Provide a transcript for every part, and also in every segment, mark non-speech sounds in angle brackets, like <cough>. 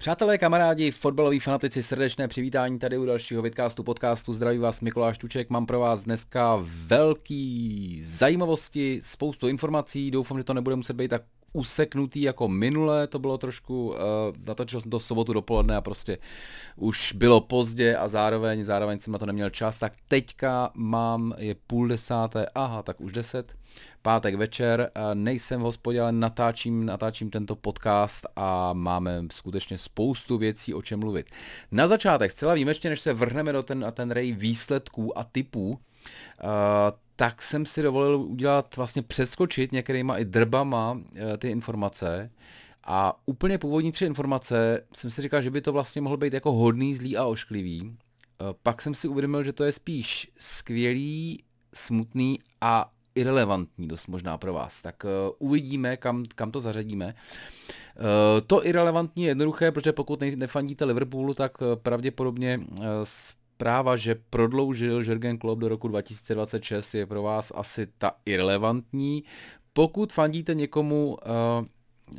Přátelé, kamarádi, fotbaloví fanatici, srdečné přivítání tady u dalšího vidcastu podcastu. Zdraví vás Mikuláš Tuček, mám pro vás dneska velký zajímavosti, spoustu informací, doufám, že to nebude muset být tak useknutý jako minule, to bylo trošku, uh, natočil jsem to sobotu dopoledne a prostě už bylo pozdě a zároveň, zároveň jsem na to neměl čas, tak teďka mám, je půl desáté, aha, tak už deset, pátek večer, uh, nejsem v hospodě, ale natáčím, natáčím tento podcast a máme skutečně spoustu věcí, o čem mluvit. Na začátek, zcela výjimečně, než se vrhneme do ten, ten rej výsledků a typů, uh, tak jsem si dovolil udělat, vlastně přeskočit některýma i drbama eh, ty informace. A úplně původní tři informace jsem si říkal, že by to vlastně mohl být jako hodný, zlý a ošklivý. Eh, pak jsem si uvědomil, že to je spíš skvělý, smutný a irrelevantní dost možná pro vás. Tak uh, uvidíme, kam, kam to zařadíme. To irrelevantní je jednoduché, protože pokud nefandíte Liverpoolu, tak pravděpodobně zpráva, že prodloužil Jürgen Klopp do roku 2026 je pro vás asi ta irrelevantní. Pokud fandíte někomu uh,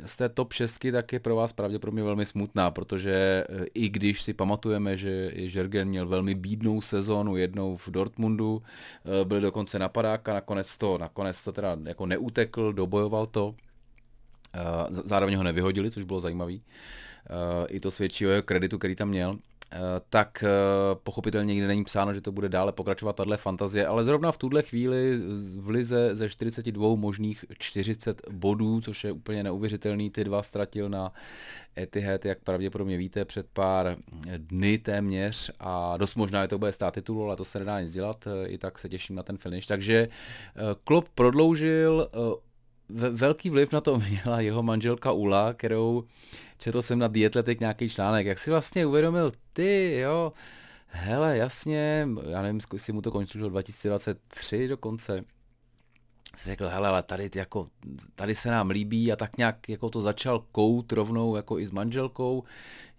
z té top 6, tak je pro vás pravděpodobně velmi smutná, protože uh, i když si pamatujeme, že Jürgen měl velmi bídnou sezónu jednou v Dortmundu, uh, byl dokonce napadák a nakonec to, nakonec to teda jako neutekl, dobojoval to, zároveň ho nevyhodili, což bylo zajímavé. I to svědčí o jeho kreditu, který tam měl. Eh, tak eh, pochopitelně nikdy není psáno, že to bude dále pokračovat tahle fantazie, ale zrovna v tuhle chvíli v lize ze 42 možných 40 bodů, což je úplně neuvěřitelný, ty dva ztratil na Etihad, jak pravděpodobně víte, před pár dny téměř a dost možná je to bude stát titul, ale to se nedá nic dělat, eh, i tak se těším na ten finish. Takže Klopp prodloužil velký vliv na to <laughs> měla jeho manželka Ula, kterou četl jsem na Dietletik nějaký článek, jak si vlastně uvědomil ty, jo, hele, jasně, já nevím, jestli mu to končilo 2023 dokonce, jsi řekl, hele, ale tady, jako, tady se nám líbí a tak nějak jako to začal kout rovnou jako i s manželkou,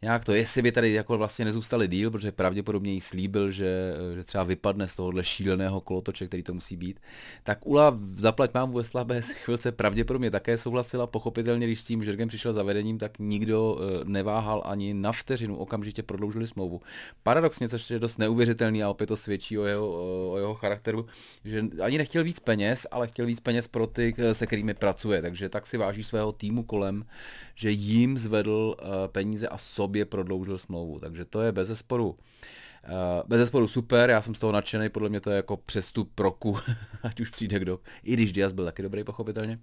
nějak to, jestli by tady jako vlastně nezůstali díl, protože pravděpodobně jí slíbil, že, že třeba vypadne z tohohle šíleného kolotoče, který to musí být, tak Ula zaplať mám ve slabé <laughs> chvilce pravděpodobně také souhlasila, pochopitelně, když s tím Žergem přišel za vedením, tak nikdo eh, neváhal ani na vteřinu, okamžitě prodloužili smlouvu. Paradoxně, což je dost neuvěřitelný a opět to svědčí o jeho, o jeho charakteru, že ani nechtěl víc peněz, ale chtěl víc peněz pro ty, eh, se kterými pracuje, takže tak si váží svého týmu kolem, že jim zvedl peníze a sobě prodloužil smlouvu. Takže to je bez zesporu. Uh, bez zesporu super, já jsem z toho nadšený, podle mě to je jako přestup roku, <laughs> ať už přijde kdo, i když Diaz byl taky dobrý, pochopitelně.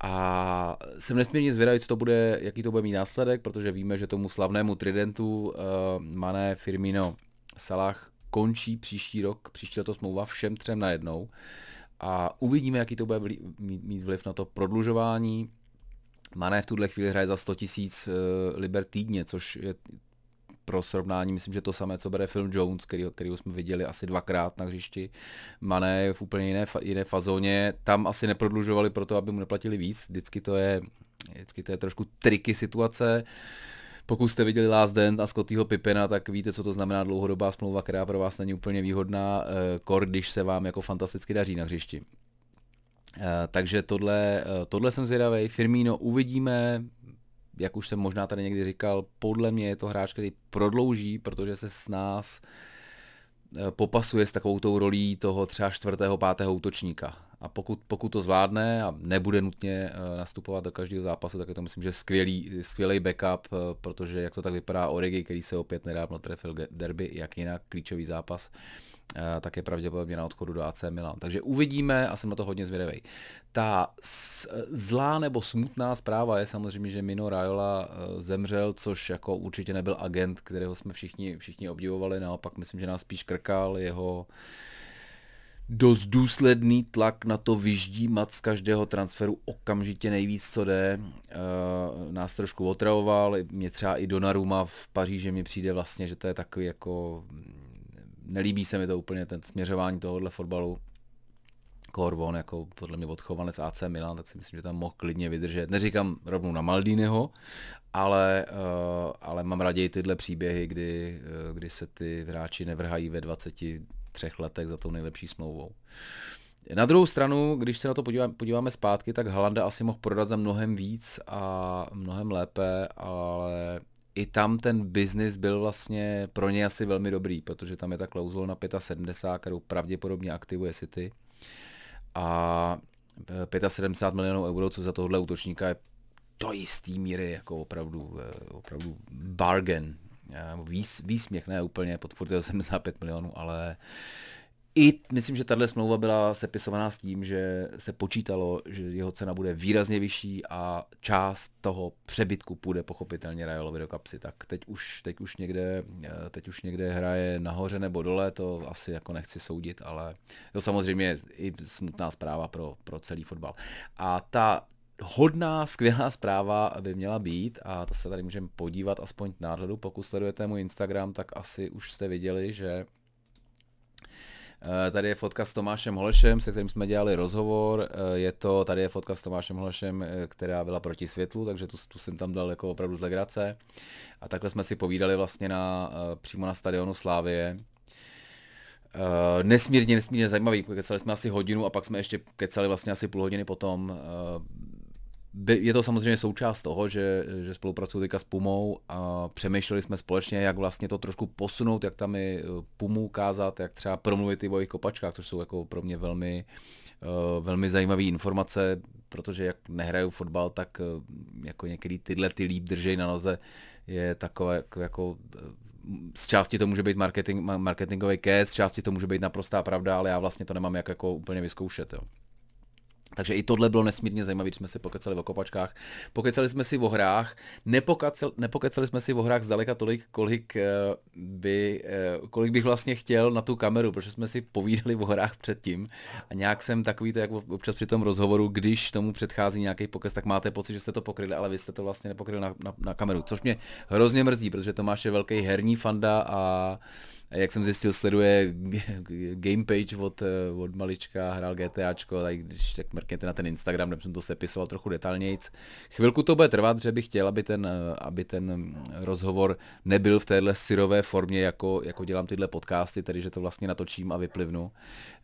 A jsem nesmírně zvědavý, co to bude, jaký to bude mít následek, protože víme, že tomu slavnému tridentu uh, Mané, Firmino, Salah končí příští rok, příští leto smlouva všem třem najednou. A uvidíme, jaký to bude mít vliv na to prodlužování Mané v tuhle chvíli hraje za 100 tisíc uh, liber týdně, což je pro srovnání, myslím, že to samé, co bere film Jones, který, který jsme viděli asi dvakrát na hřišti. Mané je v úplně jiné, jiné fazóně, tam asi neprodlužovali proto, aby mu neplatili víc, vždycky to je, vždycky to je trošku triky situace. Pokud jste viděli Last Dance a Scottyho Pipena, tak víte, co to znamená dlouhodobá smlouva, která pro vás není úplně výhodná, eh, kor, když se vám jako fantasticky daří na hřišti. Eh, takže tohle, eh, tohle jsem zvědavý. Firmino uvidíme, jak už jsem možná tady někdy říkal, podle mě je to hráč, který prodlouží, protože se s nás eh, popasuje s takovou tou rolí toho třeba čtvrtého, pátého útočníka. A pokud, pokud to zvládne a nebude nutně nastupovat do každého zápasu, tak je to myslím, že skvělý, skvělý backup, protože jak to tak vypadá Origi, který se opět nedávno trefil derby, jak jinak, klíčový zápas, Eh, tak je pravděpodobně na odchodu do AC Milan. Takže uvidíme a jsem na to hodně zvědavý. Ta zlá nebo smutná zpráva je samozřejmě, že Mino Raiola eh, zemřel, což jako určitě nebyl agent, kterého jsme všichni, všichni obdivovali, naopak myslím, že nás spíš krkal jeho dost důsledný tlak na to vyždímat z každého transferu okamžitě nejvíc, co jde. E, nás trošku otravoval, mě třeba i Donnarumma v Paříži mi přijde vlastně, že to je takový jako nelíbí se mi to úplně, ten směřování tohohle fotbalu. Corvon jako podle mě odchovanec AC Milan, tak si myslím, že tam mohl klidně vydržet. Neříkám rovnou na Maldínyho, ale, uh, ale mám raději tyhle příběhy, kdy, uh, kdy se ty hráči nevrhají ve 23 letech za tou nejlepší smlouvou. Na druhou stranu, když se na to podíváme, podíváme zpátky, tak Halanda asi mohl prodat za mnohem víc a mnohem lépe, ale i tam ten biznis byl vlastně pro ně asi velmi dobrý, protože tam je ta klauzul na 75, kterou pravděpodobně aktivuje City. A 75 milionů euro, co za tohle útočníka je do jistý míry jako opravdu, eh, opravdu bargain. Výs, výsměch, ne úplně pod 75 milionů, ale i myslím, že tahle smlouva byla sepisovaná s tím, že se počítalo, že jeho cena bude výrazně vyšší a část toho přebytku půjde pochopitelně Rajolovi do kapsy. Tak teď už, teď už, někde, eh, teď už někde hraje nahoře nebo dole, to asi jako nechci soudit, ale to samozřejmě je i smutná zpráva pro, pro celý fotbal. A ta hodná, skvělá zpráva by měla být, a to se tady můžeme podívat aspoň náhledu, pokud sledujete můj Instagram, tak asi už jste viděli, že tady je fotka s Tomášem Holešem, se kterým jsme dělali rozhovor. Eh, je to, tady je fotka s Tomášem Holešem, eh, která byla proti světlu, takže tu, tu jsem tam dal jako opravdu z legrace. A takhle jsme si povídali vlastně na, přímo na stadionu Slávie. Nesmírně, nesmírně zajímavý, kecali jsme asi hodinu a pak jsme ještě kecali vlastně asi půl hodiny potom. Je to samozřejmě součást toho, že, že spolupracuju teďka s Pumou a přemýšleli jsme společně, jak vlastně to trošku posunout, jak tam i eh, Pumu ukázat, jak třeba promluvit i o jejich kopačkách, což jsou jako pro mě velmi, uh, velmi zajímavé informace, protože jak nehraju fotbal, tak uh, jako některý tyhle ty líp držej na noze je takové jako, jako z části to může být marketing, marketingový case, z části to může být naprostá pravda, ale já vlastně to nemám jak jako úplně vyzkoušet. Jo. Takže i tohle bylo nesmírně zajímavé, když jsme si pokecali o kopačkách. Pokecali jsme si o hrách, nepokecali, nepokecali jsme si o hrách zdaleka tolik, kolik, eh, by, eh, kolik bych vlastně chtěl na tu kameru, protože jsme si povídali o hrách předtím a nějak jsem takový to, jak občas při tom rozhovoru, když tomu předchází nějaký pokec, tak máte pocit, že jste to pokryli, ale vy jste to vlastně nepokryli na, na, na kameru, což mě hrozně mrzí, protože Tomáš je velký herní fanda a jak jsem zjistil, sleduje <laughs> game page od, eh, od malička, hrál GTAčko, tak když tak mrkněte na ten Instagram, kde jsem to sepisoval trochu detailnějc. Chvilku to bude trvat, že bych chtěl, aby ten, eh, aby ten rozhovor nebyl v téhle syrové formě, jako, jako dělám tyhle podcasty, tedy že to vlastně natočím a vyplivnu.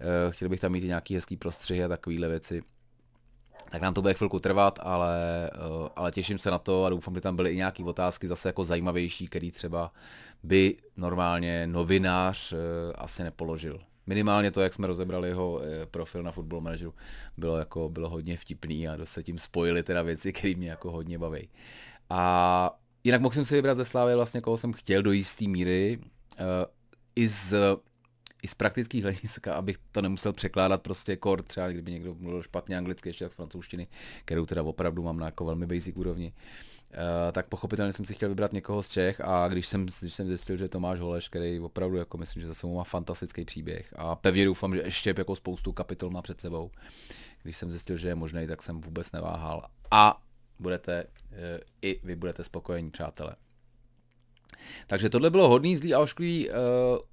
Eh, chtěl bych tam mít i nějaký hezký prostřihy a takovéhle věci tak nám to bude chvilku trvat, ale, eh, ale těším se na to a doufám, že tam byly i nějaké otázky zase jako zajímavější, který třeba by normálně novinář eh, asi nepoložil. Minimálně to, jak jsme rozebrali jeho eh, profil na Football Manageru, bylo, jako, bylo hodně vtipný a dost se tím spojili teda věci, které mě jako hodně baví. A jinak mohl jsem si vybrat ze Slávy vlastně, koho jsem chtěl do jisté míry. I z i z praktických hlediska, abych to nemusel překládat prostě kor, třeba kdyby někdo mluvil špatně anglicky, ještě z francouzštiny, kterou teda opravdu mám na jako velmi basic úrovni. Uh, tak pochopitelně jsem si chtěl vybrat někoho z Čech a když jsem, když jsem zjistil, že Tomáš Holeš, který opravdu jako myslím, že za sebou má fantastický příběh a pevně doufám, že ještě jako spoustu kapitol má před sebou. Když jsem zjistil, že je možný, tak jsem vůbec neváhal. A budete, uh, i vy budete spokojení, přátelé. Takže tohle bylo hodný, zlý a ošklivý uh,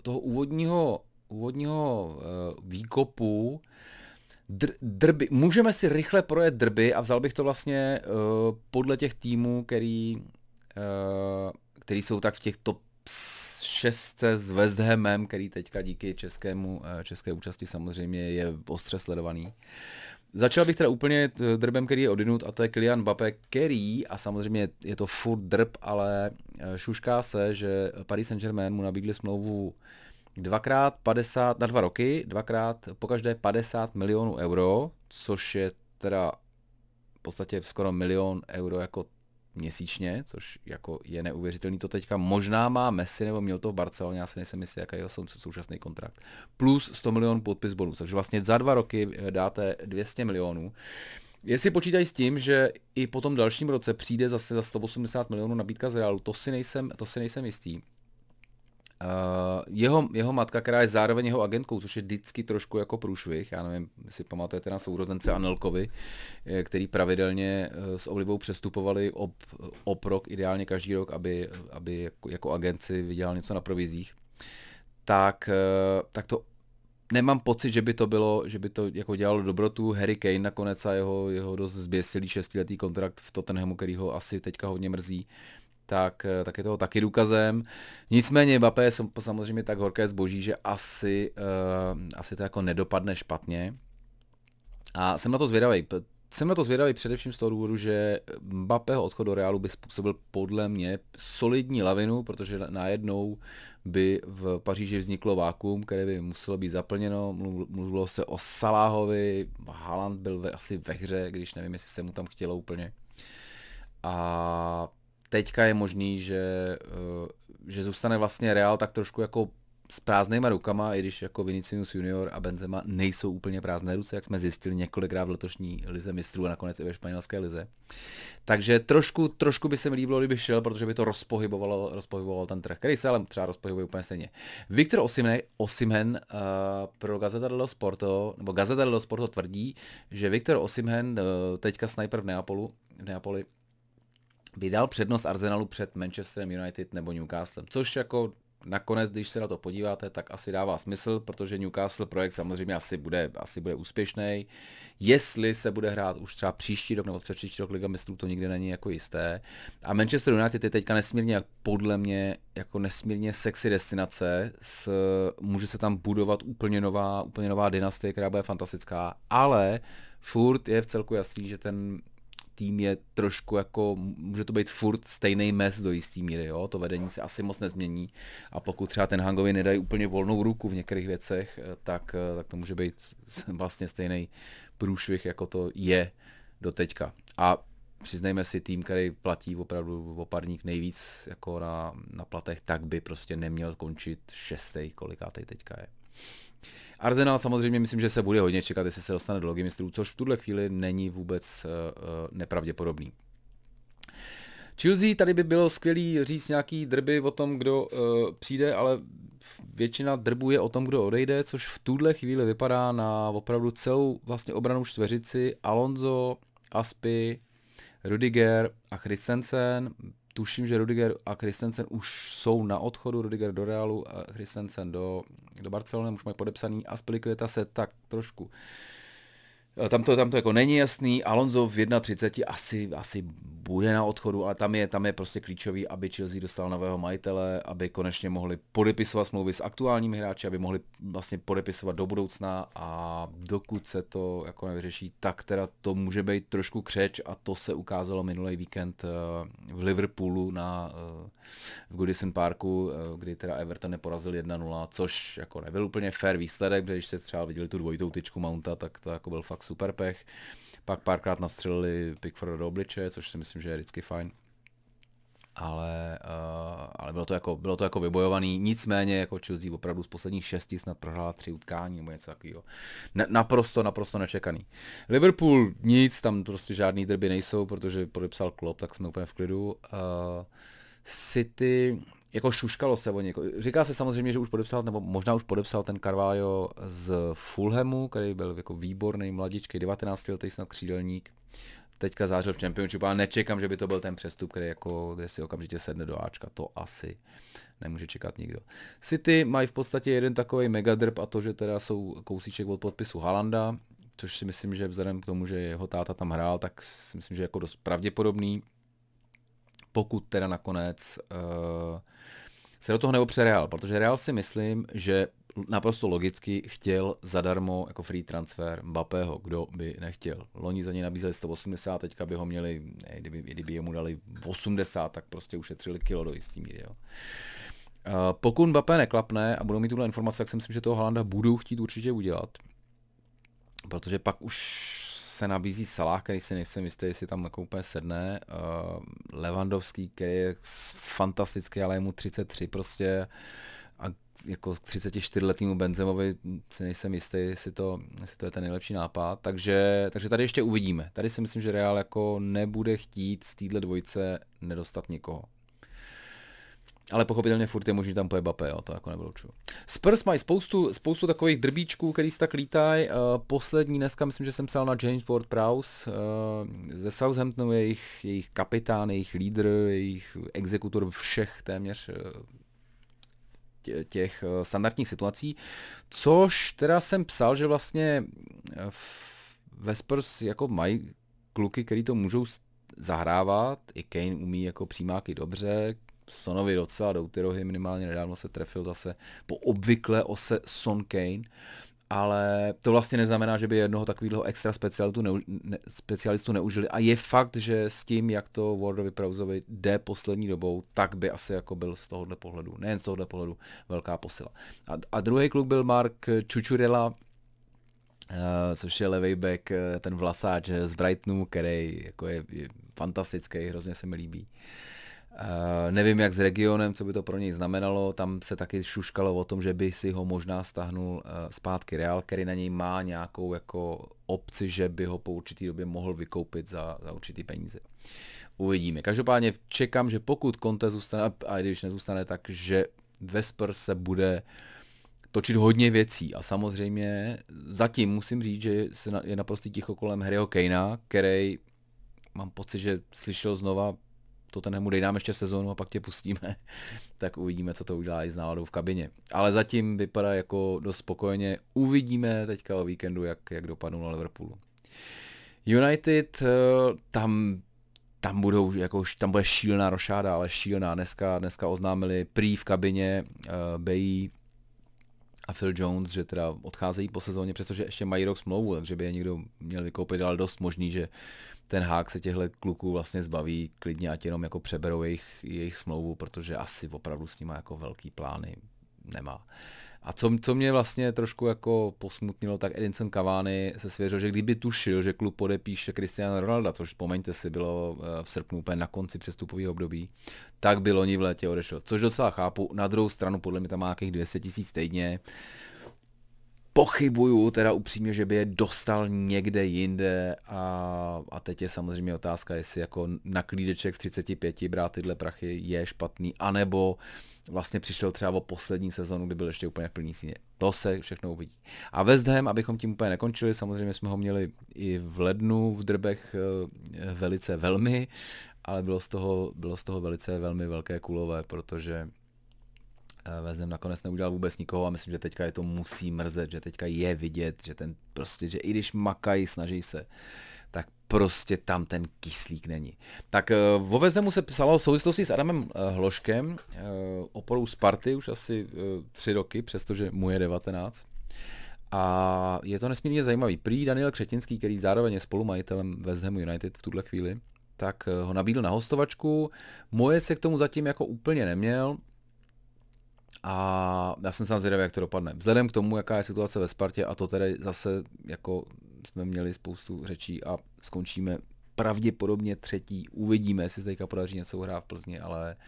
toho úvodního úvodního uh, výkopu dr- drby. Můžeme si rychle projet drby a vzal bych to vlastně uh, podle těch týmů, který, uh, který jsou tak v těch top 6 s West Hamem, který teďka díky českému, uh, české účasti samozřejmě je ostře sledovaný. Začal bych teda úplně drbem, který je odinut, a to je Kylian Mbappé, který, a samozřejmě je to furt drb, ale šušká se, že Paris Saint-Germain mu nabídli smlouvu dvakrát 50, na dva roky, dvakrát po každé 50 milionů euro, což je teda v podstatě skoro milion euro jako měsíčně, což jako je neuvěřitelný. To teďka možná má Messi, nebo měl to v Barceloně, já si nejsem jistý, jaký je současný kontrakt. Plus 100 milionů podpis bonus, takže vlastně za dva roky eh, dáte 200 milionů. Jestli počítají s tím, že i po tom dalším roce přijde zase za 180 milionů nabídka z Realu, to si nejsem, to si nejsem jistý. Uh, jeho, jeho matka, která je zároveň jeho agentkou, což je vždycky trošku jako průšvih, já nevím, jestli pamatujete na sourozence Anelkovi, eh, který pravidelně eh, s oblibou přestupovali ob, ob rok, ideálně každý rok, aby, aby jako, jako agenci vydělal něco na provizích, tak, tak to nemám pocit, že by to bylo, že by to jako dělalo dobrotu. Harry Kane nakonec a jeho, jeho dost zběsilý šestiletý kontrakt v Tottenhamu, který ho asi teďka hodně mrzí tak, eh, tak je toho taky důkazem. Nicméně Mbappé je samozřejmě tak horké zboží, že asi, uh, asi to jako nedopadne špatně. A jsem na to zvědavý. jsem na to zvědavý především z toho důvodu, že Mbappého odchod do Realu by způsobil podle mě solidní lavinu, protože najednou by v Paříži vzniklo vákuum, které by muselo být zaplněno. Mluvilo se o Saláhovi, Haaland byl ve, asi ve hře, když nevím, jestli se mu tam chtělo úplně. A teďka je možný, že, eh, že zůstane vlastně Real tak trošku jako s prázdnýma rukama, i když jako Vinicius Junior a Benzema nejsou úplně prázdné ruce, jak jsme zjistili několikrát v letošní lize mistrů a nakonec i ve španělské lize. Takže trošku, trošku by se mi líbilo, kdyby šel, protože by to rozpohybovalo, rozpohybovalo ten trh, který se ale třeba rozpohybuje úplně stejně. Viktor Osimhen, Osimhen uh, pro Gazeta dello Sporto, nebo Gazeta dello Sporto tvrdí, že Viktor Osimhen, uh, teďka sniper v Neapolu, v Neapoli, by dal přednost Arsenalu před Manchesterem United nebo Newcastle, což jako nakonec, když se na to podíváte, tak asi dává smysl, protože Newcastle projekt samozřejmě asi bude, asi bude úspěšný. Jestli se bude hrát už třeba příští rok nebo před příští rok Liga mistrů, to nikdy není jako jisté. A Manchester United je teďka nesmírně, podle mě, jako nesmírně sexy destinace. S, může se tam budovat úplně nová, úplně nová dynastie, která bude fantastická, ale furt je v celku jasný, že ten tým je trošku jako, může to být furt stejný mes do jistý míry, jo? to vedení se asi moc nezmění a pokud třeba ten Hangovi nedají úplně volnou ruku v některých věcech, eh, tak, eh, tak to může být vlastně stejný průšvih, jako to je do teďka. A přiznejme si, tým, který platí opravdu oparník nejvíc jako na, na platech, tak by prostě neměl končit šestý, kolikátej teďka je. Arsenal samozřejmě myslím, že se bude hodně čekat, jestli se dostane do logy mistrů, což v tuhle chvíli není vůbec uh, nepravděpodobný. Chelsea, tady by bylo skvělý říct nějaký drby o tom, kdo uh, přijde, ale většina drbů je o tom, kdo odejde, což v tuhle chvíli vypadá na opravdu celou vlastně obranou čtveřici Alonso, Aspi, Rudiger a Christensen tuším, že Rudiger a Christensen už jsou na odchodu, Rudiger do Realu a Christensen do, do Barcelony, už mají podepsaný a Spilikujeta se tak trošku Eh, tam to, tam to jako není jasný, Alonso v 31 asi, asi bude na odchodu, ale tam je, tam je prostě klíčový, aby Chelsea dostal nového majitele, aby konečně mohli podepisovat smlouvy s aktuálními hráči, aby mohli vlastně podepisovat do budoucna. A dokud se to jako nevyřeší, tak teda to může být trošku křeč a to se ukázalo minulý víkend eh, v Liverpoolu na eh, v Goodison Parku, kdy teda Everton neporazil 1-0, což jako nebyl úplně fair výsledek, protože když se třeba viděli tu dvojitou tyčku Mounta, tak to jako byl fakt super pech. Pak párkrát nastřelili Pickford do obličeje, což si myslím, že je vždycky fajn. Ale, uh, ale bylo, to jako, bylo to jako vybojovaný, nicméně jako Chelsea opravdu z posledních šesti snad prohrála tři utkání nebo něco takového. Na, naprosto, naprosto nečekaný. Liverpool nic, tam prostě žádný derby nejsou, protože podepsal Klopp, tak jsme úplně v klidu. Uh, City, jako šuškalo se o někoho. Říká se samozřejmě, že už podepsal, nebo možná už podepsal ten Carvalho z Fulhamu, který byl jako výborný mladičký, 19 letý snad křídelník. Teďka zářil v Championshipu, ale nečekám, že by to byl ten přestup, který jako, kde si okamžitě sedne do Ačka. To asi nemůže čekat nikdo. City mají v podstatě jeden takový megadrb a to, že teda jsou kousíček od podpisu Halanda, což si myslím, že vzhledem k tomu, že jeho táta tam hrál, tak si myslím, že jako dost pravděpodobný. Pokud teda nakonec uh, se do toho neopře Real, protože Real si myslím, že naprosto logicky chtěl zadarmo jako free transfer Mbappého, kdo by nechtěl. Loni za něj nabízeli 180, teďka by ho měli, ne, kdyby, kdyby jemu dali 80, tak prostě ušetřili kilo do jistý míry. Jo. Uh, pokud Mbappé neklapne a budou mít tuhle informace, tak si myslím, že toho Halanda budou chtít určitě udělat. Protože pak už se nabízí Salah, který si nejsem jistý, jestli tam jako úplně sedne. Uh, Levandovský, který je fantastický, ale je mu 33 prostě. A jako 34 letýmu Benzemovi si nejsem jistý, jestli to, jestli to je ten nejlepší nápad. Takže, takže tady ještě uvidíme. Tady si myslím, že Real jako nebude chtít z téhle dvojce nedostat nikoho. Ale pochopitelně furt je možný tam poje Bape, jo, to jako nevylučuju. Spurs mají spoustu, spoustu takových drbíčků, který se tak lítají. Uh, poslední dneska, myslím, že jsem psal na James Ward Prowse uh, ze Southamptonu, jejich, jejich kapitán, jejich lídr, jejich exekutor všech téměř uh, těch standardních situací, což teda jsem psal, že vlastně ve Spurs jako mají kluky, který to můžou zahrávat, i Kane umí jako přímáky dobře, Sonovi docela ty rohy, minimálně nedávno se trefil zase po obvykle ose Son Kane. ale to vlastně neznamená, že by jednoho takového extra specialitu, neu, ne, specialistu neužili. A je fakt, že s tím, jak to Wardovi Prouzovi jde poslední dobou, tak by asi jako byl z tohohle pohledu, nejen z tohohle pohledu, velká posila. A, a druhý kluk byl Mark Čučurela, uh, což je levý back, uh, ten vlasáč z Brightonu, který jako je, je fantastický, hrozně se mi líbí. Uh, Uh, nevím jak s regionem, co by to pro něj znamenalo, tam se taky šuškalo o tom, že by si ho možná stáhnul uh, zpátky Real, který na něj má nějakou jako opci, že by ho po určitý době mohl vykoupit za, za určitý peníze. Uvidíme. Každopádně čekám, že pokud Conte zůstane, a když nezůstane, tak že Vesper se bude točit hodně věcí a samozřejmě zatím musím říct, že je naprosto ticho kolem Harryho Kanea, který mám pocit, že slyšel znova to ten dej nám ještě sezónu a pak tě pustíme, <laughs> tak uvidíme, co to udělá i s náladou v kabině. Ale zatím vypadá jako dost spokojeně. Uvidíme teďka o víkendu, jak, jak dopadnou na Liverpoolu. United, eh, tam tam budou, jako, tam bude šílená rošáda, ale šílená. Dneska, dneska oznámili prý v kabině uh, Bay a Phil Jones, že teda odcházejí po sezóně, přestože ještě mají rok smlouvu, takže by je někdo měl vykoupit, ale dost možný, že ten hák se těchto kluků vlastně zbaví klidně, ať jenom jako přeberou jejich, jejich smlouvu, protože asi opravdu s nimi jako velký plány nemá. A co, co mě vlastně trošku jako posmutnilo, tak Edinson Cavani se svěřil, že kdyby tušil, že klub podepíše Cristiano Ronaldo, což vzpomeňte si, bylo eh, v srpnu úplně na konci přestupového období, tak by loni v létě odešel. Což docela chápu. Na druhou stranu podle mě tam má nějakých 200 tisíc týdně pochybuju teda upřímně, že by je dostal někde jinde a, a teď je samozřejmě otázka, jestli jako na klídeček v 35 brát tyhle prachy je špatný, anebo vlastně přišel třeba o poslední sezonu, kdy byl ještě úplně v plný síně. To se všechno uvidí. A West Ham, abychom tím úplně nekončili, samozřejmě jsme ho měli i v lednu v drbech eh, velice velmi, ale bylo z toho, bylo z toho velice velmi velké kulové, protože Eh, Vezem nakonec neudělal vůbec nikoho a myslím, že teďka je to musí mrzet, že teďka je vidět, že ten prostě, že i když makají, snaží se, tak prostě tam ten kyslík není. Tak uh, o Vezemu se psalo v souvislosti s Adamem uh, Hloškem, uh, oporou Sparty už asi tři roky, přestože mu je 19. A je to nesmírně zajímavý. Prý Daniel Křetinský, který zároveň je spolumajitelem West Hamu United v tuhle chvíli, tak ho nabídl na hostovačku. Moje se k tomu zatím jako úplně neměl, a já jsem sám zvědavý, jak to dopadne. Vzhledem k tomu, jaká je situace ve Spartě, a to tedy zase jako jsme měli spoustu řečí a skončíme pravděpodobně třetí. Uvidíme, jestli se teďka podaří něco uhrát v Plzni, ale uh,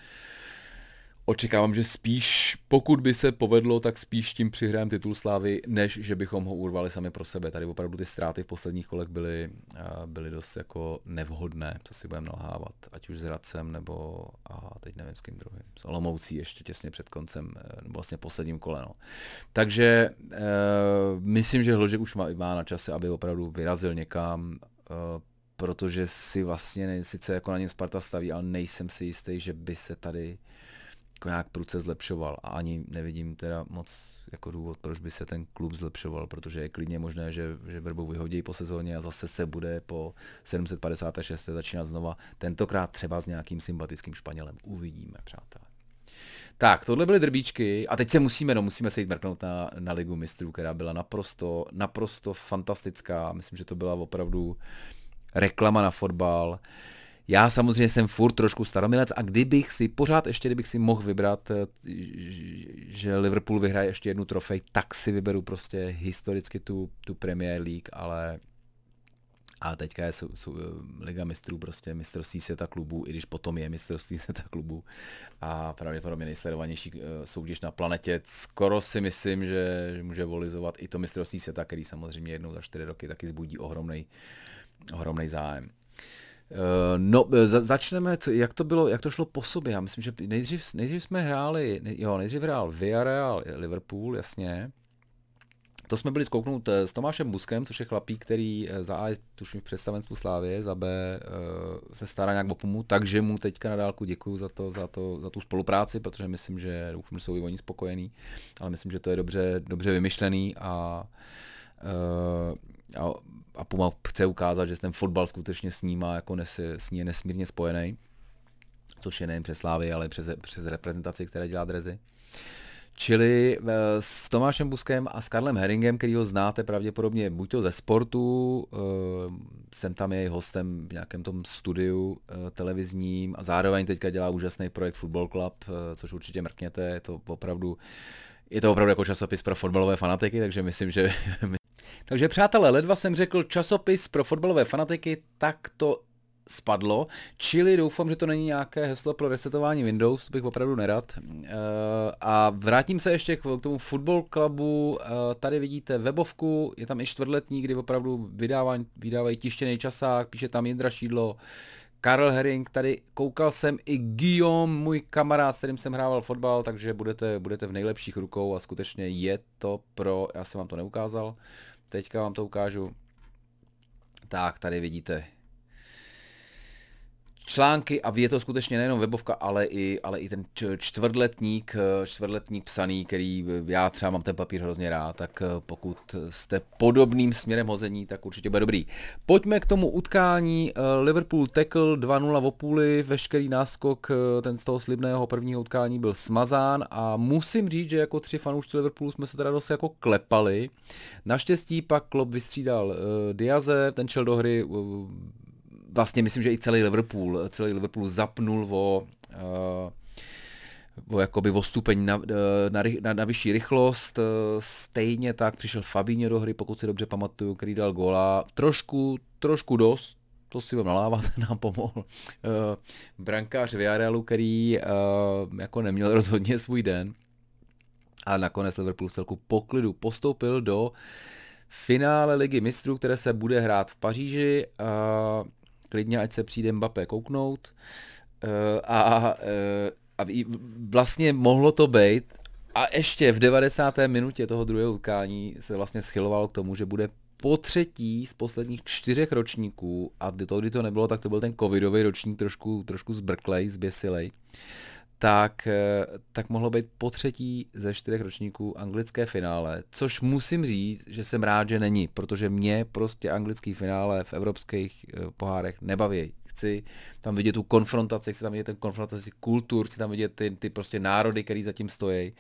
Očekávám, že spíš, pokud by se povedlo, tak spíš tím přihrajeme titul Slávy, než že bychom ho urvali sami pro sebe. Tady opravdu ty ztráty v posledních kolech byly, byly dost jako nevhodné, co si budeme nalhávat, ať už s Radcem, nebo a teď nevím s kým druhým, s Olomoucí ještě těsně před koncem, eh, nebo vlastně posledním kole. No. Takže e, myslím, že Hložek už má, má na čase, aby opravdu vyrazil někam, e, protože si vlastně, sice jako na něm Sparta staví, ale nejsem si jistý, že by se tady jako nějak prudce zlepšoval a ani nevidím teda moc jako důvod, proč by se ten klub zlepšoval, protože je klidně možné, že, že Vrbu vyhodí po sezóně a zase se bude po 756. začínat znova, tentokrát třeba s nějakým sympatickým Španělem. Uvidíme, přátelé. Tak, tohle byly drbíčky a teď se musíme, no musíme se jít mrknout na, na Ligu mistrů, která byla naprosto, naprosto fantastická. Myslím, že to byla opravdu reklama na fotbal. Uh, já samozřejmě jsem furt trošku staromilec a kdybych si, pořád ještě kdybych si mohl vybrat, eh, že Liverpool vyhraje ještě jednu trofej, tak si vyberu prostě historicky tu, tu Premier League, ale a teďka je jsou, jsou, eh, Liga mistrů, prostě mistrovství světa klubů, i když potom je mistrovství <laughs> světa klubů a pravděpodobně nejsledovanější eh, soutěž na planetě. Skoro si myslím, že, že může volizovat i to mistrovství světa, který samozřejmě jednou za čtyři roky taky zbudí ohromný, ohromný zájem. Uh, no, e, za, začneme, co, jak to bylo, jak to šlo po sobě. Já myslím, že nejdřív, nejdřív jsme hráli, jo, nejdřív hrál Villarreal, Liverpool, jasně. To jsme byli zkouknout s Tomášem Buskem, což je chlapík, který za A tuším v představenstvu Slávě, za B se stará nějak o pomu, takže mu teďka na dálku děkuju za, to, za, to, za tu spolupráci, protože myslím, že doufám, že jsou i oni spokojení, ale myslím, že to je dobře, dobře vymyšlený a, a a Puma chce ukázat, že ten fotbal skutečně s ním jako nes, s ní je nesmírně spojený, což je nejen přes Slávy, ale přes, přes reprezentaci, které dělá Drezy. Čili eh, s Tomášem Buskem a s Karlem Herringem, který ho znáte pravděpodobně buď to ze sportu, eh, jsem tam jej hostem v nějakém tom studiu eh, televizním a zároveň teďka dělá úžasný projekt Football Club, což určitě mrkněte, je to opravdu je to opravdu jako časopis pro fotbalové fanatiky, takže myslím, že... takže přátelé, ledva jsem řekl časopis pro fotbalové fanatiky, tak to spadlo, čili doufám, že to není nějaké heslo pro resetování Windows, to bych opravdu nerad. Eh, a vrátím se ještě k tomu Football Clubu, eh, tady vidíte webovku, je tam i čtvrtletní, kdy opravdu vydávají, vydávají tištěný časák, píše tam Jindra Šídlo, Karl Herring, tady koukal jsem i Guillaume, můj kamarád, s kterým jsem hrával fotbal, takže budete, budete v nejlepších rukou a skutečně je to pro, já jsem vám to neukázal, teďka vám to ukážu. Tak, tady vidíte, články a je to skutečně nejenom webovka, ale i, ale i ten čtvrtletník, eh, čtvrtletník psaný, který eh, já třeba mám ten papír hrozně rád, tak eh, pokud jste podobným směrem hození, tak určitě bude dobrý. Pojďme k tomu utkání. Liverpool tackle 2-0 v opůli, veškerý náskok ten z toho slibného prvního utkání byl smazán a musím říct, že jako tři fanoušci Liverpoolu jsme se teda dost jako klepali. Naštěstí pak Klopp vystřídal uh, Diaze, ten šel do hry uh, vlastně myslím, že i celý Liverpool, celý Liverpool zapnul o, uh, o jakoby o stupeň na, na, na, na vyšší rychlost. Stejně tak přišel Fabinho do hry, pokud si dobře pamatuju, který dal góla. Trošku, trošku dost, to si vám nalávat, <laughs> nám pomohl uh, brankář Villarrealu, který jako neměl rozhodně svůj den. A nakonec Liverpool v celku poklidu postoupil do finále ligy mistrů, které se bude hrát v Paříži. Uh, klidně, ať se přijde Mbappé kouknout. Uh, a, a vlastně mohlo to být, a ještě v 90. minutě toho druhého utkání se vlastně schyloval k tomu, že bude po třetí z posledních čtyřech ročníků, a to, kdy to nebylo, tak to byl ten covidový ročník trošku, trošku zbrklej, zběsilej, tak, eh, tak mohlo být po třetí ze čtyřech ročníků anglické finále, což musím říct, že jsem rád, že není, protože mě prostě anglický finále v evropských eh, pohárech nebaví. Chci tam vidět tu konfrontaci, chci tam vidět ten konfrontaci kultur, chci tam vidět ty, ty prostě národy, který zatím stojí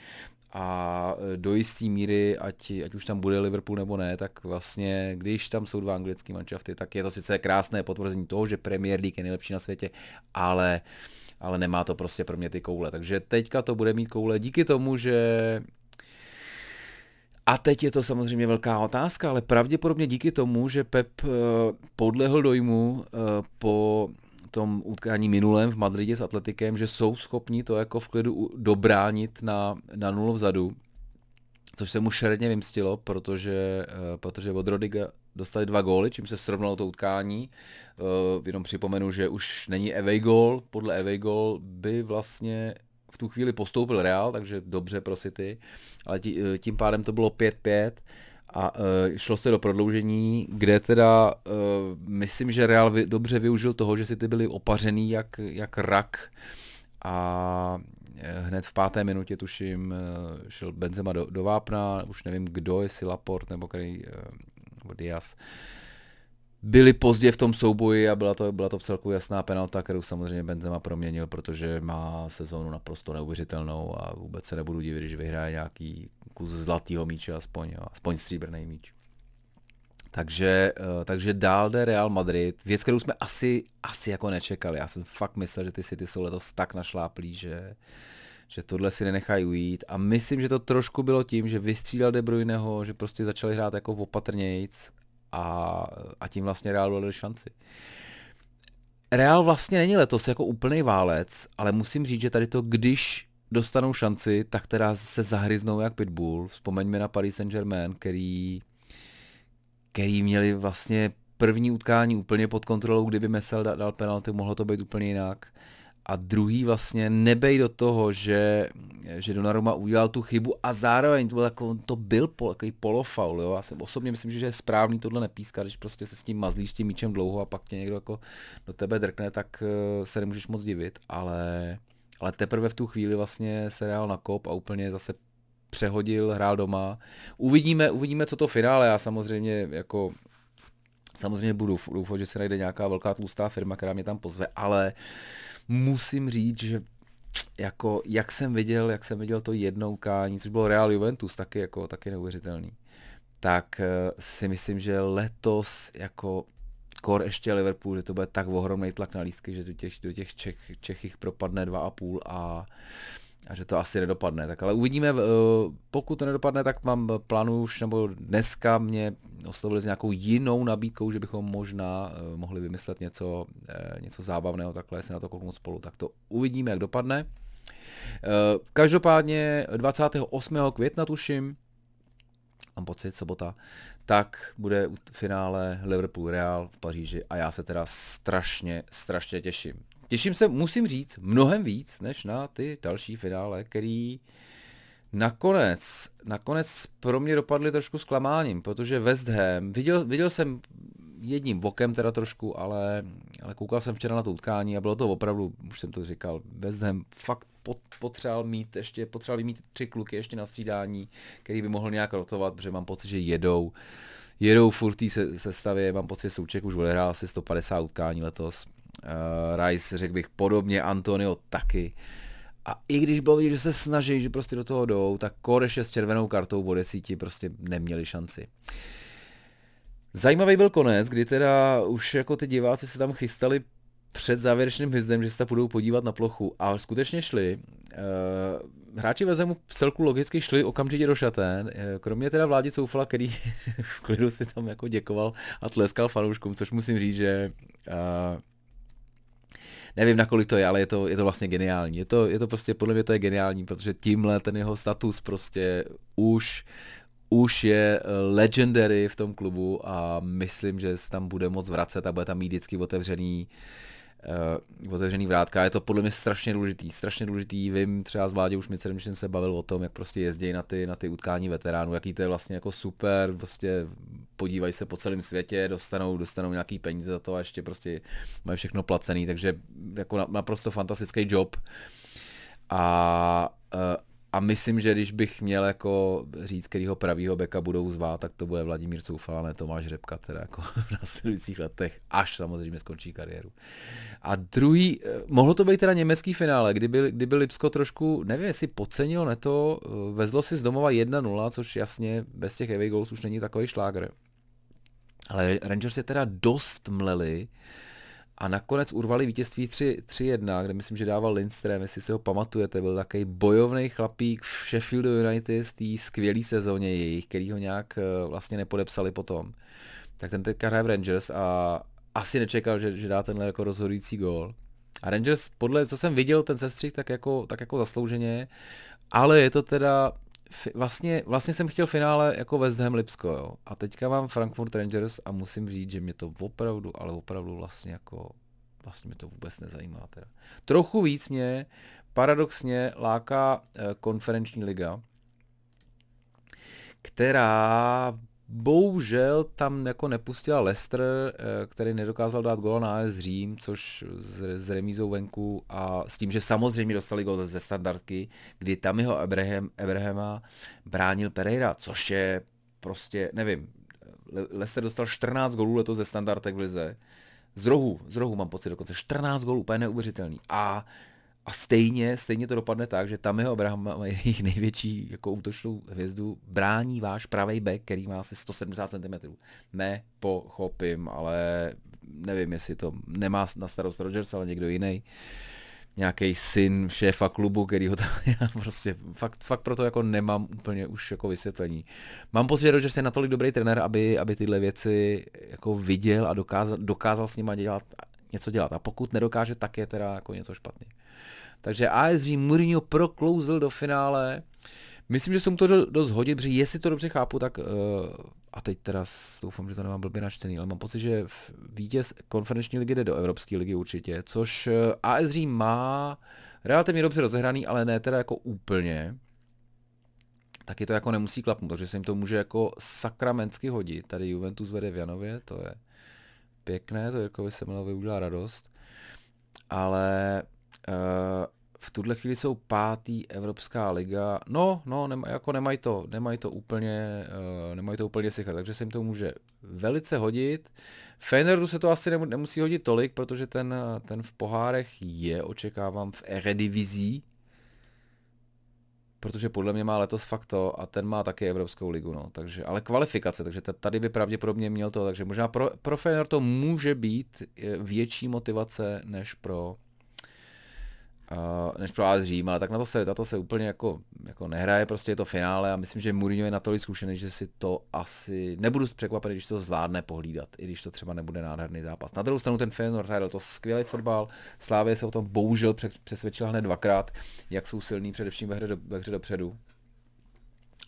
a eh, do jisté míry, ať, ať už tam bude Liverpool nebo ne, tak vlastně, když tam jsou dva anglické manšafty, tak je to sice krásné potvrzení toho, že Premier League je nejlepší na světě, ale uh, ale nemá to prostě pro mě ty koule. Takže teďka to bude mít koule díky tomu, že a teď je to samozřejmě velká otázka, ale pravděpodobně díky tomu, že Pep eh, podlehl dojmu eh, po tom utkání minulém v Madridě s Atletikem, že jsou schopni to jako v klidu dobránit na, na nulu vzadu, což se mu šeredně vymstilo, protože, eh, protože od Rodiga dostali dva góly, čím se srovnalo to utkání. Uh, jenom připomenu, že už není away goal, podle away goal by vlastně v tu chvíli postoupil Real, takže dobře pro City, ale tí, eh, tím pádem to bylo 5-5 a uh, šlo se do prodloužení, kde teda uh, myslím, že Real vy, dobře využil toho, že City byli opařený jak, jak rak. A hned v páté minutě tuším šel Benzema do, do vápna, už nevím kdo, jestli Laport nebo který Diaz, byli pozdě v tom souboji a byla to, byla to v celku jasná penalta, kterou samozřejmě Benzema proměnil, protože má sezónu naprosto neuvěřitelnou a vůbec se nebudu divit, když vyhraje nějaký kus zlatého míče, aspoň, aspoň stříbrný míč. Takže, eh, takže dál jde Real Madrid, věc, kterou jsme asi, asi jako nečekali. Já jsem fakt myslel, že ty City jsou letos tak našláplí, že, že tohle si nenechají ujít a myslím, že to trošku bylo tím, že vystřídal De Bruyneho, že prostě začali hrát jako opatrnějc a, a tím vlastně Real dali šanci. Real vlastně není letos jako úplný válec, ale musím říct, že tady to, když dostanou šanci, tak teda se zahryznou jak Pitbull. Vzpomeňme na Paris Saint-Germain, který, který měli vlastně první utkání úplně pod kontrolou, kdyby Mesel dal penalty, mohlo to být úplně jinak a druhý vlastně nebej do toho, že, že Donnarumma udělal tu chybu a zároveň to byl, jako, to byl po, takový polofaul. Jo? Já jsem osobně myslím, že je správný tohle nepískat, když prostě se s tím mazlíš tím míčem dlouho a pak tě někdo jako do tebe drkne, tak uh, se nemůžeš moc divit, ale, ale teprve v tu chvíli vlastně se Real nakop a úplně zase přehodil, hrál doma. Uvidíme, uvidíme, co to finále, já samozřejmě jako samozřejmě budu doufat, že se najde nějaká velká tlustá firma, která mě tam pozve, ale uh, musím říct, že jako, jak jsem viděl, jak jsem viděl to jednou kání, což bylo Real Juventus, taky jako, taky neuvěřitelný, tak eh, si myslím, že letos jako kor ještě Liverpool, že to bude tak ohromný tlak na lístky, že do těch, do těch Čech, Čech propadne 2,5 a a že to asi nedopadne. Tak ale uvidíme, eh, pokud to nedopadne, tak mám plánu už, nebo dneska mě oslovili s nějakou jinou nabídkou, že bychom možná eh, mohli vymyslet něco, eh, něco zábavného, takhle se na to kouknout spolu. Tak to uvidíme, jak dopadne. Každopádně 28. května tuším, mám pocit, sobota, tak bude finále Liverpool Real v Paříži a já se teda strašně, strašně těším. Těším se, musím říct, mnohem víc, než na ty další finále, který nakonec, nakonec pro mě dopadly trošku zklamáním, protože West Ham, viděl, viděl jsem jedním vokem teda trošku, ale, ale koukal jsem včera na to utkání a bylo to opravdu, už jsem to říkal, West Ham fakt pot, potřeboval mít ještě, potřeboval mít tři kluky ještě na střídání, který by mohl nějak rotovat, protože mám pocit, že jedou, jedou furt se, sestavě, mám pocit, že Souček už odehrál asi 150 utkání letos, uh, Rice řekl bych podobně, Antonio taky, a i když bylo vidět, že se snaží, že prostě do toho jdou, tak Koreše s červenou kartou o desíti prostě neměli šanci. Zajímavý byl konec, kdy teda už jako ty diváci se tam chystali před závěrečným hvězdem, že se tam budou podívat na plochu a skutečně šli. Uh, hráči ve zemu v celku logicky šli okamžitě do šatén, uh, kromě teda Vládi Coufala, který <laughs> v klidu si tam jako děkoval a tleskal fanouškům, což musím říct, že nevím, nakolik to je, ale je to, je to vlastně geniální. Je to, je to prostě, podle mě to je geniální, protože tímhle ten jeho status prostě už už je eh, legendary v tom klubu a myslím, že se tam bude moc vracet a bude tam mít vždycky otevřený uh, otevřený vrátka. Je to podle mě strašně důležitý, strašně důležitý. Vím třeba z Vládě už mi když jsem se bavil o tom, jak prostě jezdí na ty, na ty utkání veteránů, jaký to je vlastně jako super, prostě podívají se po celém světě, dostanou, dostanou nějaký peníze za to a ještě prostě mají všechno placený, takže jako naprosto fantastický job. A, uh, a myslím, že když bych měl jako říct, kterýho pravýho beka budou zvát, tak to bude Vladimír Coufal, ne Tomáš Řepka, teda jako <laughs> v následujících letech, až samozřejmě skončí kariéru. A druhý, eh, mohlo to být teda německý finále, kdyby, kdyby Lipsko trošku, nevím, jestli podcenil neto, eh, vezlo si z domova 1-0, což jasně bez těch away goals už není takový šlágr. Ale Rangers je teda dost mleli, a nakonec urvali vítězství 3-1, kde myslím, že dával Lindström, jestli si ho pamatujete, byl takový bojovný chlapík v Sheffield United v té skvělé sezóně jejich, který ho nějak eh, vlastně nepodepsali potom. Tak ten teďka hraje v Rangers a asi nečekal, že, že dá tenhle jako rozhodující gól. A Rangers, podle co jsem viděl ten sestřih, tak jako, tak jako zaslouženě, ale je to teda vlastně, vlastně jsem chtěl finále jako West Ham Lipsko, jo. A teďka mám Frankfurt Rangers a musím říct, že mě to opravdu, ale opravdu vlastně jako, vlastně mě to vůbec nezajímá teda. Trochu víc mě paradoxně láká eh, konferenční liga, která Bohužel tam jako nepustila Leicester, eh, který nedokázal dát gol na AS Řím, což s remízou venku a s tím, že samozřejmě dostali gol ze standardky, kdy tam jeho Abraham, Abrahama bránil Pereira, což je prostě, nevím, Leicester dostal 14 gólů letos ze standardek v lize. Z rohu, z rohu mám pocit dokonce, 14 gólů, úplně neuvěřitelný. A a stejně, stejně to dopadne tak, že tam jeho Abraham, jejich největší jako útočnou hvězdu, brání váš pravý back, který má asi 170 cm. Nepochopím, ale nevím, jestli to nemá na starost Rogers, ale někdo jiný nějaký syn šéfa klubu, který ho tam, <laughs> já prostě fakt, fakt proto jako nemám úplně už jako vysvětlení. Mám pocit, že Rogers je natolik dobrý trenér, aby, aby tyhle věci jako viděl a dokázal, dokázal s nima dělat něco dělat. A pokud nedokáže, tak je teda jako něco špatně. Takže ASG Mourinho proklouzl do finále. Myslím, že se mu to dost hodit, protože jestli to dobře chápu, tak uh, a teď teda doufám, že to nemám blbě načtený, ale mám pocit, že vítěz konferenční ligy jde do Evropské ligy určitě, což eh, ASG má relativně dobře rozehraný, ale ne teda jako úplně taky to jako nemusí klapnout, takže se jim to může jako sakramentsky hodit. Tady Juventus vede v Janově, to je pěkné, to Jirkovi Semelovi udělá radost. Ale uh, v tuhle chvíli jsou pátý Evropská liga. No, no, nema, jako nemají to, nemají to úplně, uh, nemají to úplně sicher, takže se jim to může velice hodit. Fenerdu se to asi nemusí hodit tolik, protože ten, ten v pohárech je, očekávám, v Eredivizi, protože podle mě má letos fakt to a ten má taky Evropskou ligu, no, takže, ale kvalifikace, takže tady by pravděpodobně měl to, takže možná pro, pro Fener to může být eh, větší motivace než pro Uh, než pro vás Řím, ale tak na to se, na to se úplně jako, jako nehraje, prostě je to finále a myslím, že Mourinho je natolik zkušený, že si to asi, nebudu překvapený, když to zvládne pohlídat, i když to třeba nebude nádherný zápas. Na druhou stranu ten Feyenoord hrál to skvělý fotbal, Slávě se o tom bohužel přesvědčila hned dvakrát, jak jsou silní především ve hře, do, ve hře dopředu.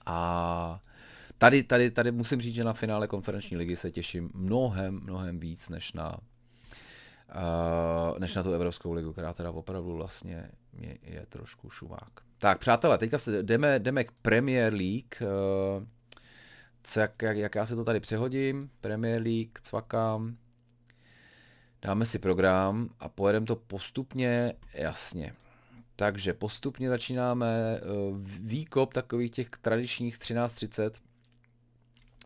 A tady, tady, tady musím říct, že na finále konferenční ligy se těším mnohem, mnohem víc než na uh, než na tu Evropskou ligu, která teda opravdu vlastně je, je trošku šumák. Tak přátelé, teďka se jdeme, jdeme k Premier League. Uh, co, jak, jak, jak já se to tady přehodím, Premier League, cvakám, dáme si program a pojedeme to postupně, jasně. Takže postupně začínáme uh, výkop takových těch tradičních 13.30.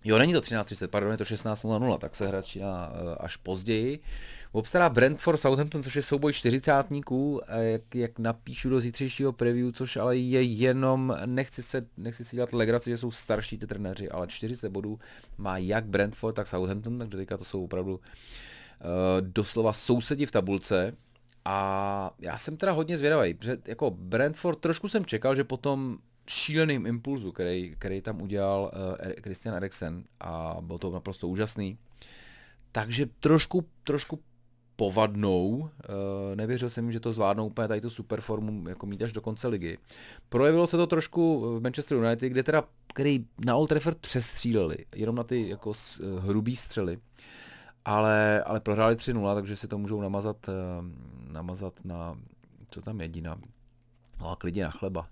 Jo, není to 13.30, pardon, je to 16.00, tak se hra začíná až později. Obstará Brentford Southampton, což je souboj čtyřicátníků, jak, jak napíšu do zítřejšího preview, což ale je jenom, nechci, se, nechci si dělat legraci, že jsou starší ty trenéři, ale 40 bodů má jak Brentford, tak Southampton, takže teďka to jsou opravdu uh, doslova sousedi v tabulce. A já jsem teda hodně zvědavý, protože jako Brentford trošku jsem čekal, že potom šíleným impulzu, který, který tam udělal uh, Christian Eriksen a byl to naprosto úžasný, takže trošku, trošku povadnou. Eh, nevěřil jsem, že to zvládnou úplně tady tu superformu jako mít až do konce ligy. Projevilo se to trošku v Manchester United, kde teda, který na Old Trafford přestříleli, jenom na ty jako eh, hrubý střely. Ale, ale prohráli 3-0, takže si to můžou namazat, eh, namazat na, co tam jediná, no a klidně na chleba.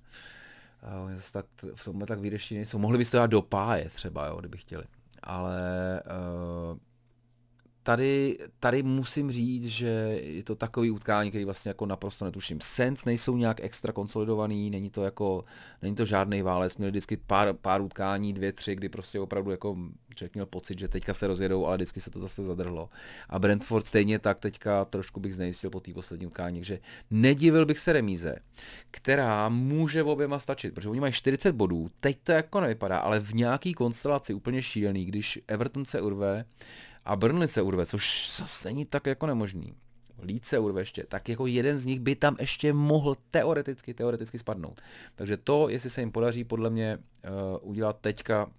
Tak, v tomhle tak výdeští nejsou. Mohli byste to dát do páje třeba, jo, kdyby chtěli. Ale uh, tady, tady musím říct, že je to takový utkání, který vlastně jako naprosto netuším. Sens nejsou nějak extra konsolidovaný, není to jako, není to žádný válec, měli vždycky pár, pár utkání, dvě, tři, kdy prostě opravdu jako člověk měl pocit, že teďka se rozjedou, ale vždycky se to zase zadrhlo. A Brentford stejně tak teďka trošku bych znejistil po té poslední utkání, že nedivil bych se remíze, která může v oběma stačit, protože oni mají 40 bodů, teď to jako nevypadá, ale v nějaký konstelaci úplně šílený, když Everton se urve, a Burnley se urve, což zase není tak jako nemožný. Leeds se urve ještě, tak jako jeden z nich by tam ještě mohl teoreticky, teoreticky spadnout. Takže to, jestli se jim podaří podle mě uh, udělat teďka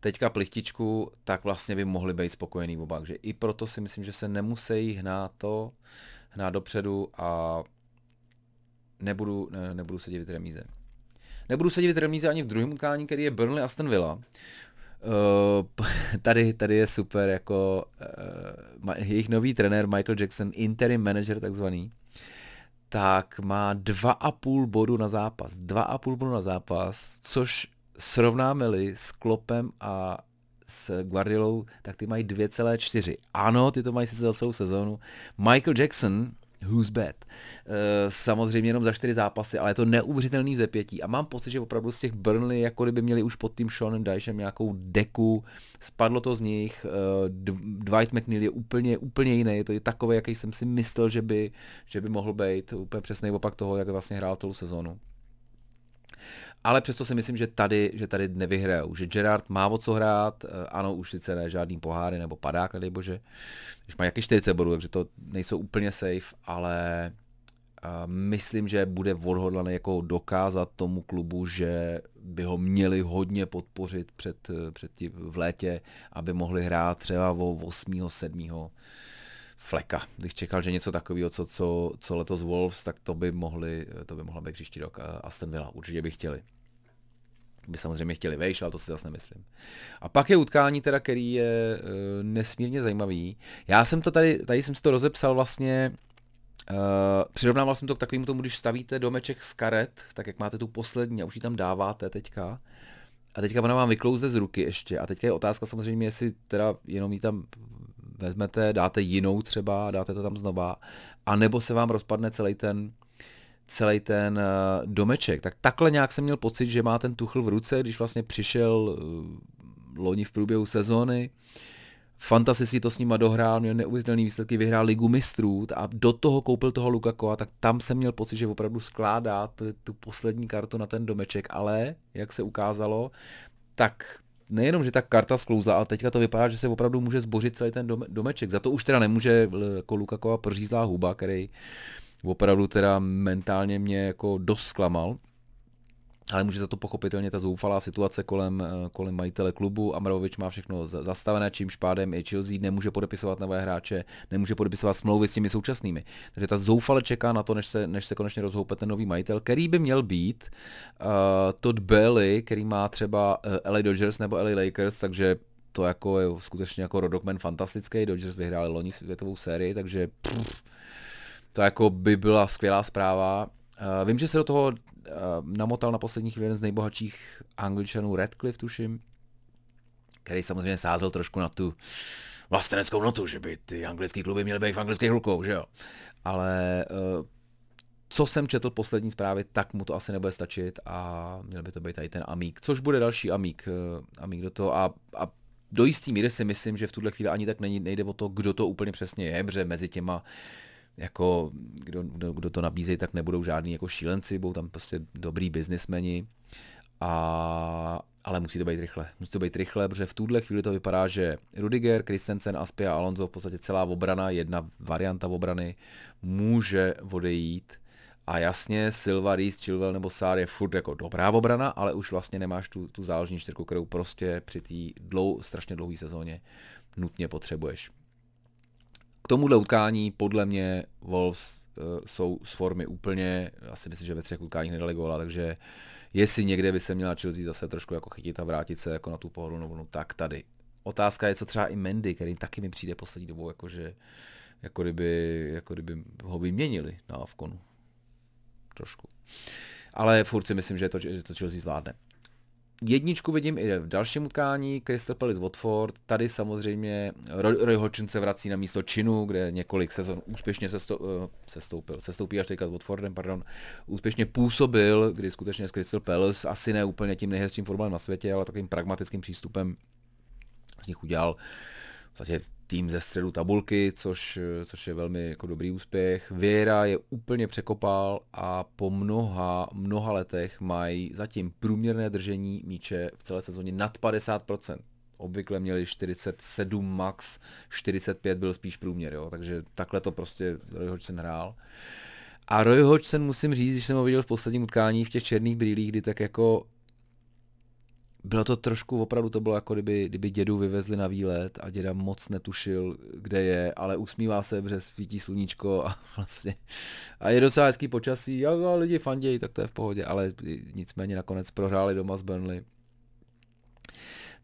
teďka plichtičku, tak vlastně by mohli být spokojení oba. Takže i proto si myslím, že se nemusí hnát to, hnát dopředu a nebudu, ne, nebudu se divit remíze. Nebudu se divit remíze ani v druhém utkání, který je Burnley Aston Villa. Uh, <laughs> tady, tady je super jako uh, jejich nový trenér Michael Jackson, interim manager takzvaný, tak má dva a půl bodu na zápas. Dva a půl bodu na zápas, což srovnáme-li s Klopem a s Guardiolou, tak ty mají 2,4. Ano, ty to mají sice za celou sezónu. Michael Jackson Who's bad. Uh, samozřejmě jenom za čtyři zápasy, ale je to neuvěřitelný vzepětí a mám pocit, že opravdu z těch Burnley, jako kdyby měli už pod tím Seanem Dyshem nějakou deku, spadlo to z nich, uh, Dwight McNeil je úplně, úplně jiný, je to je takový, jaký jsem si myslel, že by, že by mohl být, úplně přesný opak toho, jak vlastně hrál celou sezónu. Ale přesto si myslím, že tady, že tady nevyhrajou, že Gerard má o co hrát, eh, ano, už sice ne žádný poháry nebo padák, nedej bože, když má jaký 40 bodů, takže to nejsou úplně safe, ale uh, myslím, že bude odhodlaný jako dokázat tomu klubu, že by ho měli hodně podpořit před, eh, před tí, v létě, aby mohli hrát třeba o 8. 7 fleka. Když čekal, že něco takového, co, co, co letos Wolves, tak to by mohli, to by mohla být příští rok. Aston Villa určitě by chtěli. By samozřejmě chtěli vejš, ale to si zase nemyslím. A pak je utkání teda, který je e, nesmírně zajímavý. Já jsem to tady, tady jsem si to rozepsal vlastně, e, přirovnával jsem to k takovému tomu, když stavíte domeček z karet, tak jak máte tu poslední a už ji tam dáváte teďka, a teďka ona vám vyklouze z ruky ještě. A teďka je otázka samozřejmě, jestli teda jenom ji tam vezmete, dáte jinou třeba, dáte to tam znova, anebo se vám rozpadne celý ten, celý ten uh, domeček. Tak takhle nějak jsem měl pocit, že má ten Tuchl v ruce, když vlastně přišel uh, loni v průběhu sezóny. Fantasy si to s nima dohrál, měl neuvěřitelný výsledky, vyhrál ligu mistrů a do toho koupil toho Lukakova, tak tam jsem měl pocit, že opravdu skládá tu poslední kartu na ten domeček, ale jak se ukázalo, tak nejenom, že ta karta sklouzla, ale teďka to vypadá, že se opravdu může zbořit celý ten domeček. Za to už teda nemůže jako Lukakova pržízlá huba, který opravdu teda mentálně mě jako dost zklamal ale může za to pochopitelně ta zoufalá situace kolem, eh, kolem majitele klubu. Amraovič má všechno zastavené, čímž pádem i Chelsea nemůže podepisovat nové hráče, nemůže podepisovat smlouvy s těmi současnými. Takže ta zoufale čeká na to, než se, než se konečně rozhoupe ten nový majitel, který by měl být uh, Todd Bailey, který má třeba eh, LA Dodgers nebo LA Lakers, takže to jako je skutečně jako rodokmen fantastický. Dodgers vyhráli loni světovou sérii, takže pff, to jako by byla skvělá zpráva. Uh, vím, že se do toho uh, namotal na poslední chvíli jeden z nejbohatších angličanů, Radcliffe tuším, který samozřejmě sázel trošku na tu vlasteneckou notu, že by ty anglické kluby měly být v anglických rukou, že jo. Ale uh, co jsem četl poslední zprávy, tak mu to asi nebude stačit a měl by to být tady ten Amík, což bude další Amík, uh, Amík do toho a, a do jistý míry si myslím, že v tuhle chvíli ani tak není, nejde o to, kdo to úplně přesně je, protože mezi těma jako kdo, kdo, kdo to nabízejí, tak nebudou žádní jako šílenci, budou tam prostě dobrý biznismeni, a, ale musí to být rychle. Musí to být rychle, protože v tuhle chvíli to vypadá, že Rudiger, Christensen, Aspia a Alonso, v podstatě celá obrana, jedna varianta obrany, může odejít. A jasně, Silva, Reese, Chilwell nebo Sár je furt jako dobrá obrana, ale už vlastně nemáš tu, tu záložní čtyřku, kterou prostě při té dlou, strašně dlouhé sezóně nutně potřebuješ tomuhle utkání podle mě Wolves uh, jsou z formy úplně, asi myslím, že ve třech utkáních nedali góla, takže jestli někde by se měla Chelsea zase trošku jako chytit a vrátit se jako na tu pohodlnou vlnu, tak tady. Otázka je, co třeba i Mendy, který taky mi přijde poslední dobou, jakože, jako kdyby, jako kdyby ho vyměnili na Avkonu. Trošku. Ale furt si myslím, že to, že to Chelsea zvládne. Jedničku vidím i v dalším utkání, Crystal Palace Watford, tady samozřejmě Roy, Hodgson se vrací na místo Činu, kde několik sezon úspěšně uh, sestoupil, sestoupí až teďka s Watfordem, pardon, úspěšně působil, kdy skutečně s Crystal Palace, asi ne úplně tím nejhezčím fotbalem na světě, ale takovým pragmatickým přístupem z nich udělal v tým ze středu tabulky, což, což je velmi jako dobrý úspěch. Věra je úplně překopal a po mnoha, mnoha letech mají zatím průměrné držení míče v celé sezóně nad 50%. Obvykle měli 47 max, 45 byl spíš průměr, jo? takže takhle to prostě Roy Hodgson hrál. A Roy Hodgson musím říct, když jsem ho viděl v posledním utkání v těch černých brýlích, kdy tak jako bylo to trošku, opravdu to bylo jako kdyby, kdyby dědu vyvezli na výlet a děda moc netušil, kde je, ale usmívá se, protože svítí sluníčko a <laughs> vlastně a je docela hezký počasí, a, a lidi fandějí, tak to je v pohodě, ale nicméně nakonec prohráli doma z Burnley.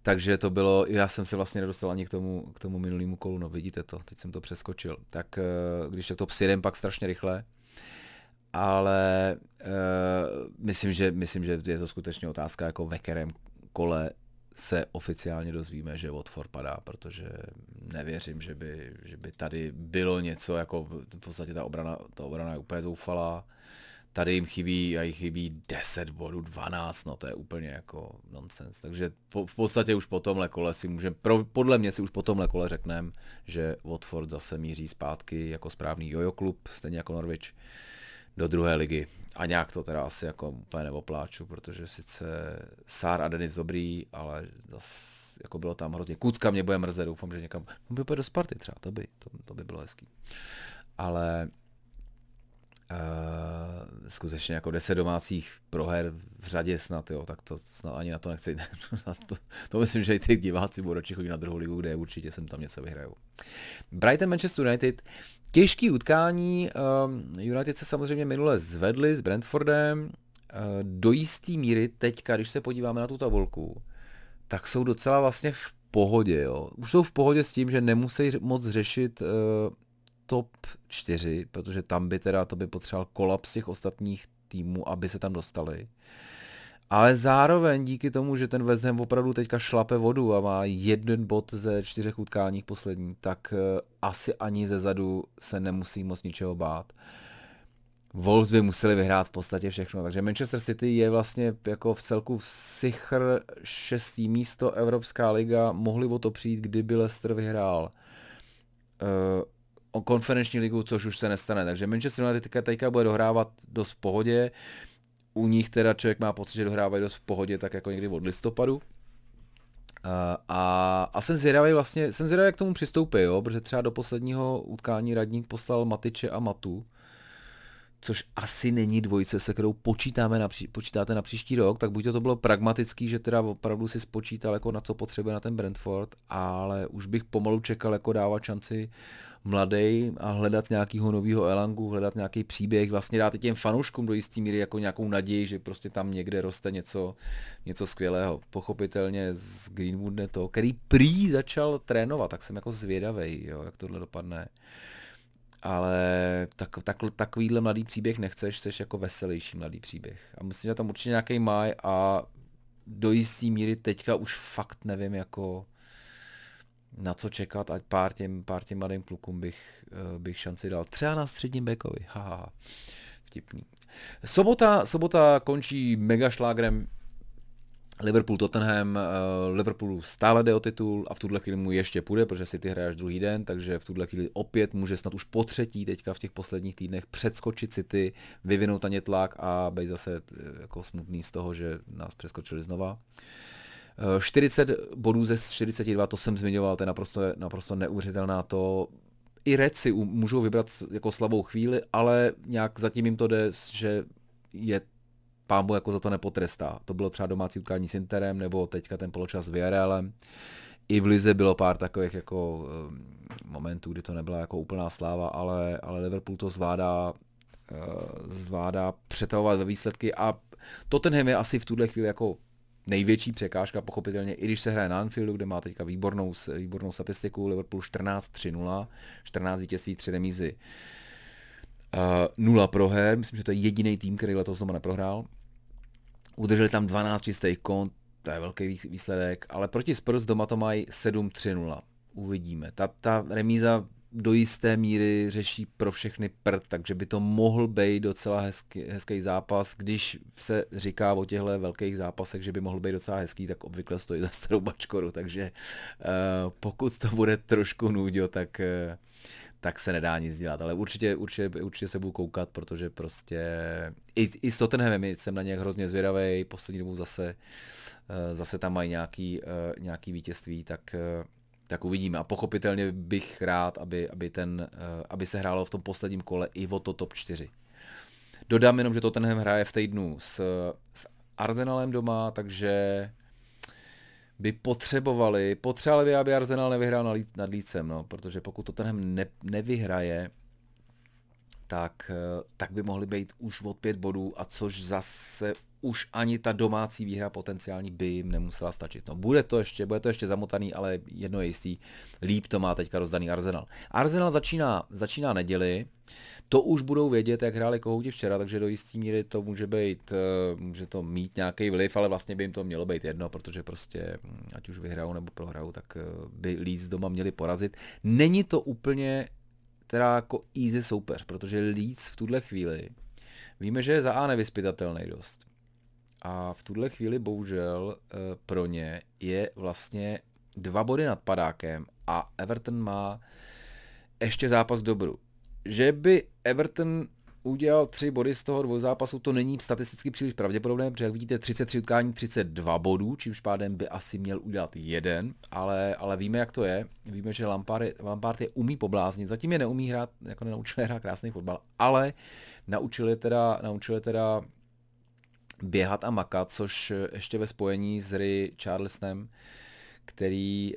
Takže to bylo, já jsem se vlastně nedostal ani k tomu, k tomu minulému kolu, no vidíte to, teď jsem to přeskočil. Tak eh, když tak to psjedem pak strašně rychle, ale uh, myslím, že, myslím, že je to skutečně otázka jako ve kterém kole se oficiálně dozvíme, že Watford padá, protože nevěřím, že by, že by tady bylo něco, jako v podstatě ta obrana, ta obrana je úplně zoufalá. Tady jim chybí, a jich chybí 10 bodů, 12, no to je úplně jako nonsens. Takže po, v podstatě už po tomhle kole si můžeme, podle mě si už po tomhle kole řekneme, že Watford zase míří zpátky jako správný jojo klub, stejně jako Norwich do druhé ligy. A nějak to teda asi jako úplně neopláču, protože sice Sár a Denis dobrý, ale zase jako bylo tam hrozně. Kucka mě bude mrzet, doufám, že někam, on by do Sparty třeba, to by, to, to by bylo hezký. Ale Uh, skutečně jako 10 domácích proher v řadě snad, jo, tak to snad ani na to nechci. <laughs> to, to myslím, že i ty diváci budou radši chodit na druhou ligu, kde určitě sem tam něco vyhrajou. Brighton Manchester United, těžký utkání, um, United se samozřejmě minule zvedli s Brentfordem, uh, do jisté míry teďka, když se podíváme na tu tabulku, tak jsou docela vlastně v pohodě, jo. Už jsou v pohodě s tím, že nemusí moc řešit uh, top 4, protože tam by teda to by potřeboval kolaps těch ostatních týmů, aby se tam dostali. Ale zároveň díky tomu, že ten West Ham opravdu teďka šlape vodu a má jeden bod ze čtyřech utkání poslední, tak uh, asi ani ze zadu se nemusí moc ničeho bát. Wolves by museli vyhrát v podstatě všechno. Takže Manchester City je vlastně jako v celku sichr šestý místo Evropská liga. Mohli o to přijít, kdyby Leicester vyhrál uh, o konferenční ligu, což už se nestane. Takže Manchester United teďka bude dohrávat dost v pohodě. U nich teda člověk má pocit, že dohrávají dost v pohodě, tak jako někdy od listopadu. A, a jsem zvědavý vlastně, jsem zvědavý, jak k tomu přistoupí, jo, protože třeba do posledního utkání radník poslal Matiče a Matu, což asi není dvojice, se kterou počítáme na, počítáte na příští rok, tak buď to, to bylo pragmatický, že teda opravdu si spočítal, jako na co potřebuje na ten Brentford, ale už bych pomalu čekal jako dávat šanci mladý a hledat nějakého nového Elangu, hledat nějaký příběh, vlastně dát i těm fanouškům do jistý míry jako nějakou naději, že prostě tam někde roste něco, něco skvělého. Pochopitelně z Greenwood to, který prý začal trénovat, tak jsem jako zvědavý, jo, jak tohle dopadne. Ale tak, tak, takovýhle mladý příběh nechceš, chceš jako veselější mladý příběh. A myslím, že tam určitě nějaký maj a do jistý míry teďka už fakt nevím, jako na co čekat, ať pár těm, pár těm mladým klukům bych, eh, bych šanci dal. Třeba na středním bekovi, haha, vtipný. Sobota, sobota končí mega šlágrem Liverpool Tottenham, uh, Liverpool stále jde o titul a v tuhle chvíli mu ještě půjde, protože City hraje až druhý den, takže v tuhle chvíli opět může snad už po třetí teďka v těch posledních týdnech předskočit City, vyvinout na ně tlak a být zase eh, jako smutný z toho, že nás přeskočili znova. Uh, 40 bodů ze 42, to jsem zmiňoval, to je naprosto, naprosto neuvěřitelná to. I Reci můžou vybrat jako slabou chvíli, ale nějak zatím jim to jde, že je pámbu jako za to nepotrestá. To bylo třeba domácí utkání s Interem, nebo teďka ten poločas s Villarrealem. I v Lize bylo pár takových jako eh, momentů, kdy to nebyla jako úplná sláva, ale, ale Liverpool to zvládá, eh, zvládá přetahovat ve výsledky a Tottenham je asi v tuhle chvíli jako největší překážka, pochopitelně, i když se hraje na Anfieldu, kde má teďka výbornou, výbornou statistiku, Liverpool 14-3-0, 14 vítězství, 3 remízy, uh, 0 proher, myslím, že to je jediný tým, který letos doma neprohrál. Udrželi tam 12 čistých kont, to je velký výsledek, ale proti Spurs doma to mají 7-3-0. Uvidíme. Ta, ta remíza do jisté míry řeší pro všechny prd, takže by to mohl být docela hezký, hezký zápas. Když se říká o těchto velkých zápasech, že by mohl být docela hezký, tak obvykle stojí za starou bačkoru, takže uh, pokud to bude trošku nudio, tak, uh, tak se nedá nic dělat, ale určitě, určitě, určitě se budu koukat, protože prostě i, i s Tottenhamem jsem na ně hrozně zvědavý, poslední dobu zase, uh, zase tam mají nějaký, uh, nějaký vítězství, tak uh, tak uvidíme. A pochopitelně bych rád, aby, aby, ten, eh, aby se hrálo v tom posledním kole i o to top 4. Dodám jenom, že Tottenham hraje v týdnu s, s Arsenalem doma, takže by potřebovali, potřebovali by, aby Arsenal nevyhrál nad Lícem, no, protože pokud Tottenham ne, nevyhraje, tak, eh, tak by mohli být už od pět bodů, a což zase už ani ta domácí výhra potenciální by jim nemusela stačit. No, bude to ještě, bude to ještě zamotaný, ale jedno je jistý, líp to má teďka rozdaný Arsenal. Arsenal začíná, začíná neděli, to už budou vědět, jak hráli kohouti včera, takže do jistý míry to může být, eh, může to mít nějaký vliv, ale vlastně by jim to mělo být jedno, protože prostě, hm, ať už vyhrajou nebo prohrajou, tak eh, by Leeds doma měli porazit. Není to úplně teda jako easy soupeř, protože Leeds v tuhle chvíli víme, že je za A nevyspytatelný dost. A v tuhle chvíli bohužel eh, pro ně je vlastně dva body nad padákem a Everton má ještě zápas dobru. Že by Everton udělal tři body z toho dvou zápasu, to není statisticky příliš pravděpodobné, protože jak vidíte 33 utkání, 32 bodů, čímž pádem by asi měl udělat jeden, ale, ale víme, jak to je. Víme, že Lampard je, Lampard je umí pobláznit, zatím je neumí hrát, jako nenaučil hrát krásný fotbal, ale naučil je teda, naučil je teda běhat a makat, což ještě ve spojení s Ray Charlesonem, který,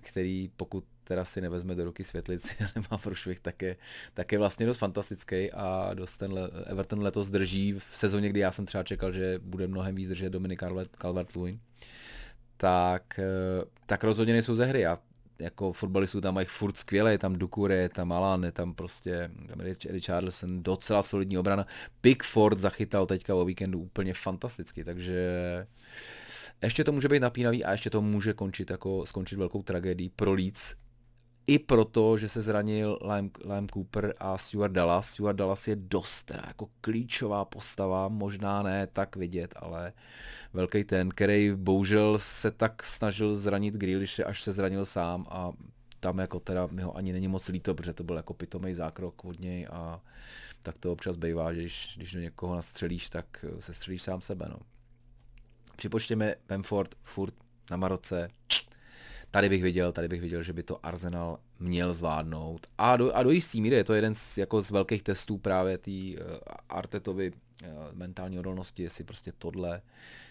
který pokud teda si nevezme do ruky světlici <laughs> a nemá prošvih, tak je, tak je vlastně dost fantastický a dost ten Everton letos drží v sezóně, kdy já jsem třeba čekal, že bude mnohem víc držet Dominik Calvert-Lewin, tak, tak rozhodně nejsou ze hry. A jako fotbalistů tam mají furt skvěle, je tam Dukure, je tam Alan, je tam prostě tam je Richarlison, docela solidní obrana. Pickford zachytal teďka o víkendu úplně fantasticky, takže ještě to může být napínavý a ještě to může končit jako skončit velkou tragédií pro Leeds. I proto, že se zranil Lime, Lime Cooper a Stuart Dallas. Stuart Dallas je dost teda jako klíčová postava, možná ne tak vidět, ale velký ten, který bohužel se tak snažil zranit Grealishe, až se zranil sám a tam jako teda mi ho ani není moc líto, protože to byl jako pitomý zákrok od něj a tak to občas bývá, že když, když do někoho nastřelíš, tak se střelíš sám sebe. No. Připočtěme Bamford furt na Maroce, tady bych viděl, tady bych viděl, že by to Arsenal měl zvládnout. A do, a do jistý míry je to jeden z, jako z velkých testů právě té uh, Artetovi uh, mentální odolnosti, jestli prostě tohle,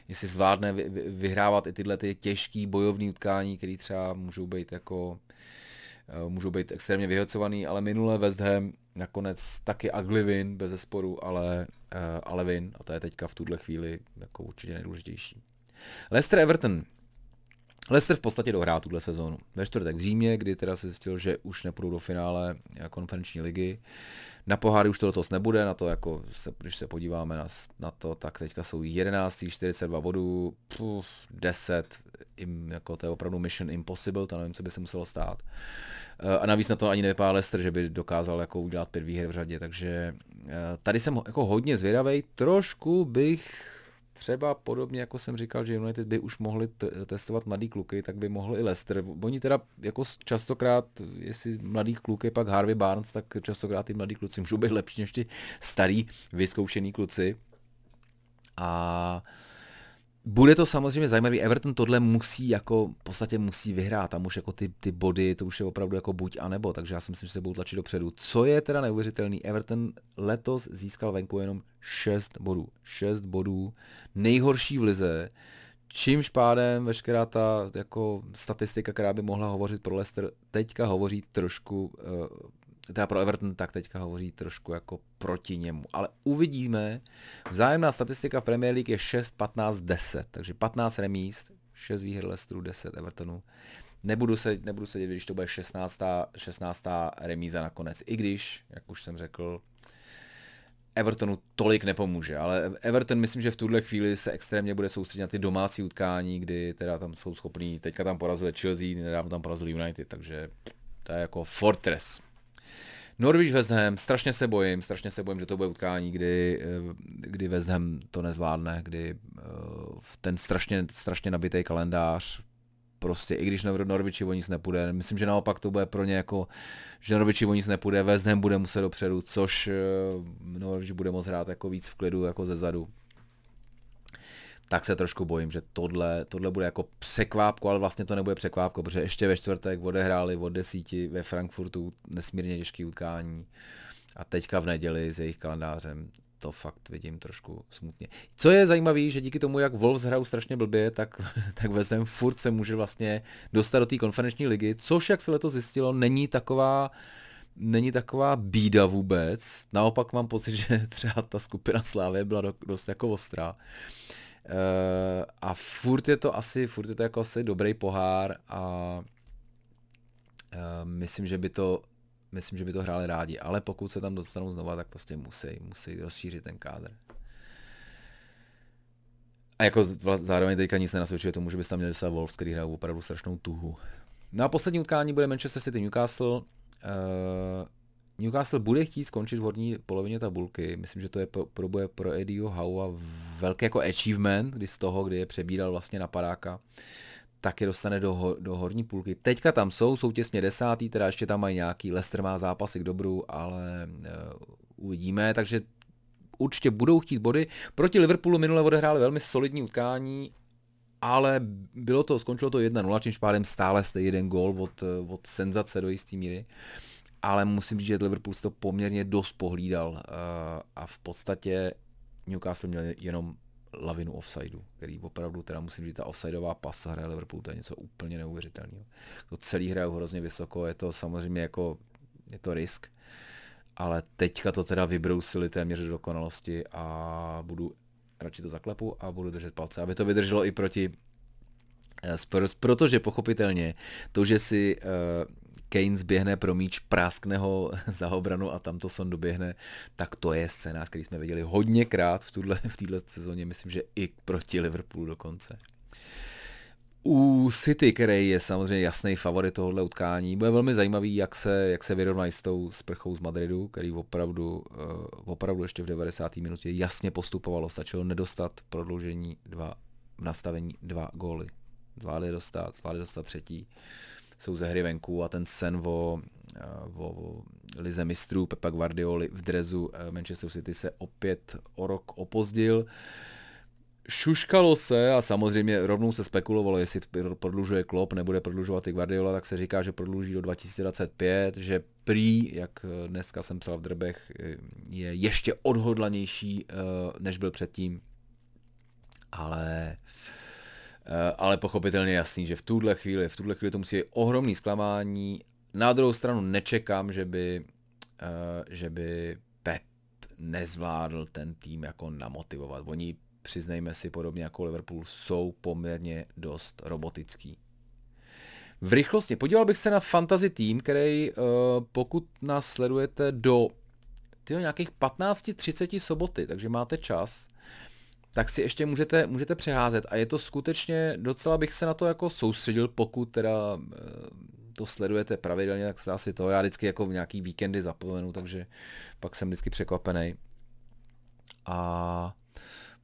jestli zvládne vy, vy, vyhrávat i tyhle ty těžké bojovní utkání, které třeba můžou být jako uh, můžou být extrémně vyhocovaný, ale minule West Ham nakonec taky ugly win, bez zesporu, ale, ale win a to je teďka v tuhle chvíli jako určitě nejdůležitější. Leicester Everton, Leicester v podstatě dohrál tuhle sezónu. Ve čtvrtek v Římě, kdy teda se zjistil, že už nepůjdou do finále konferenční ligy. Na poháry už to letos nebude, na to jako, se, když se podíváme na, na to, tak teďka jsou 11, 42 bodů, puf, 10, im, jako to je opravdu mission impossible, to nevím, co by se muselo stát. Eh, a navíc na to ani nevypadá Leicester, že by dokázal jako udělat pět výher v řadě, takže eh, tady jsem jako hodně zvědavý, trošku bych třeba podobně, jako jsem říkal, že United by už mohli t- testovat mladý kluky, tak by mohl i Leicester. Oni teda jako častokrát, jestli mladý kluk je pak Harvey Barnes, tak častokrát ty mladý kluci můžou být lepší než ty starý, vyzkoušený kluci. A bude to samozřejmě zajímavý. Everton tohle musí jako, v podstatě musí vyhrát. Tam už jako ty, ty body, to už je opravdu jako buď a nebo, takže já si myslím, že se budou tlačit dopředu. Co je teda neuvěřitelný, Everton letos získal venku jenom 6 bodů. 6 bodů, nejhorší v lize, čímž pádem veškerá ta jako statistika, která by mohla hovořit pro Leicester, teďka hovoří trošku uh, teda pro Everton tak teďka hovoří trošku jako proti němu. Ale uvidíme. Vzájemná statistika v Premier League je 6, 15, 10. Takže 15 remíst, 6 výher Leicesteru, 10 Evertonu. Nebudu se, nebudu se když to bude 16. 16. remíza nakonec. I když, jak už jsem řekl, Evertonu tolik nepomůže, ale Everton myslím, že v tuhle chvíli se extrémně bude soustředit na ty domácí utkání, kdy teda tam jsou schopní, teďka tam porazili Chelsea, nedávno tam porazili United, takže to je jako fortress. Norwich West Ham, strašně se bojím, strašně se bojím, že to bude utkání, kdy, eh, kdy West Ham to nezvládne, kdy uh, ten strašně, strašně nabitý kalendář, prostě i když Norwichi o nic nepůjde, myslím, že naopak to bude pro ně jako, že Norwichi o nic nepůjde, West Ham bude muset dopředu, což uh, Norwich bude moct hrát jako víc v klidu, jako ze zadu tak se trošku bojím, že tohle, tohle bude jako překvápko, ale vlastně to nebude překvápko, protože ještě ve čtvrtek odehráli od desíti ve Frankfurtu nesmírně těžký utkání a teďka v neděli s jejich kalendářem to fakt vidím trošku smutně. Co je zajímavé, že díky tomu, jak Wolves hrajou strašně blbě, tak, <laughs> tak West Ham furt se může vlastně dostat do té konferenční ligy, což, jak se letos zjistilo, není taková není taková bída vůbec. Naopak mám pocit, <laughs> že třeba ta skupina Slávy byla dost jako ostrá. Uh, a furt je to asi, furt je to jako asi dobrý pohár a uh, myslím, že by to myslím, že by to hráli rádi, ale pokud se tam dostanou znova, tak prostě musí, musí rozšířit ten kádr. A jako zároveň teďka nic nenasvědčuje tomu, že by tam měli dostat Wolves, který hrajou opravdu strašnou tuhu. No a poslední utkání bude Manchester City Newcastle. Uh, Newcastle bude chtít skončit v horní polovině tabulky. Myslím, že to je pro, pro, pro Eddieho Howa velký jako achievement, kdy z toho, kdy je přebíral vlastně na padáka, tak je dostane do, do horní půlky. Teďka tam jsou, jsou těsně desátý, teda ještě tam mají nějaký, Leicester má zápasy k dobru, ale uh, uvidíme, takže určitě budou chtít body. Proti Liverpoolu minule odehráli velmi solidní utkání, ale bylo to, skončilo to 1-0, čímž pádem stále jste jeden gól od, od senzace do jisté míry. Ale musím říct, že Liverpool to poměrně dost pohlídal uh, a v podstatě Newcastle měl jenom lavinu offsideu, který opravdu, teda musím říct, ta offsideová pasa hraje Liverpool, to je něco úplně neuvěřitelného. To celý hraje hrozně vysoko, je to samozřejmě jako, je to risk, ale teďka to teda vybrousili téměř do dokonalosti a budu radši to zaklepu a budu držet palce, aby to vydrželo i proti eh, Spurs, protože pochopitelně to, že si uh, Kane zběhne pro míč, práskne ho <laughs> za obranu a tam to son doběhne, tak to je scénář, který jsme viděli hodněkrát v, tuhle, v této sezóně, myslím, že i proti Liverpoolu dokonce. U City, který je samozřejmě jasný favorit tohohle utkání, bude velmi zajímavý, jak se, jak se vyrovnají s tou sprchou z Madridu, který opravdu, uh, opravdu ještě v 90. minutě jasně postupovalo, stačilo nedostat prodloužení dva, v nastavení dva góly. Zvládli dostat, zvládli dostat třetí, jsou ze hry venku a ten sen o, eh, o, o lize mistrů Pepa Guardioli v drezu eh, Manchester City se opět o rok opozdil. Uh, Šuškalo se a samozřejmě rovnou se spekulovalo, jestli prodlužuje Klopp, nebude prodlužovat i Guardiola, tak se říká, že prodluží do 2025, že prý, jak dneska jsem psal v drbech, je ještě odhodlanější, eh, než byl předtím. Ale, eh, ale pochopitelně jasný, že v tuhle chvíli, v tuhle chvíli to musí být ohromný zklamání. Na druhou stranu nečekám, že by, eh, že by Pep nezvládl ten tým jako namotivovat. Oni přiznejme si, podobně jako Liverpool, jsou poměrně dost robotický. V rychlosti podíval bych se na fantasy tým, který uh, pokud nás sledujete do tyjo, nějakých 15-30 soboty, takže máte čas, tak si ještě můžete, můžete přeházet a je to skutečně, docela bych se na to jako soustředil, pokud teda uh, to sledujete pravidelně, tak se asi to, já vždycky jako v nějaký víkendy zapomenu, takže pak jsem vždycky překvapený. A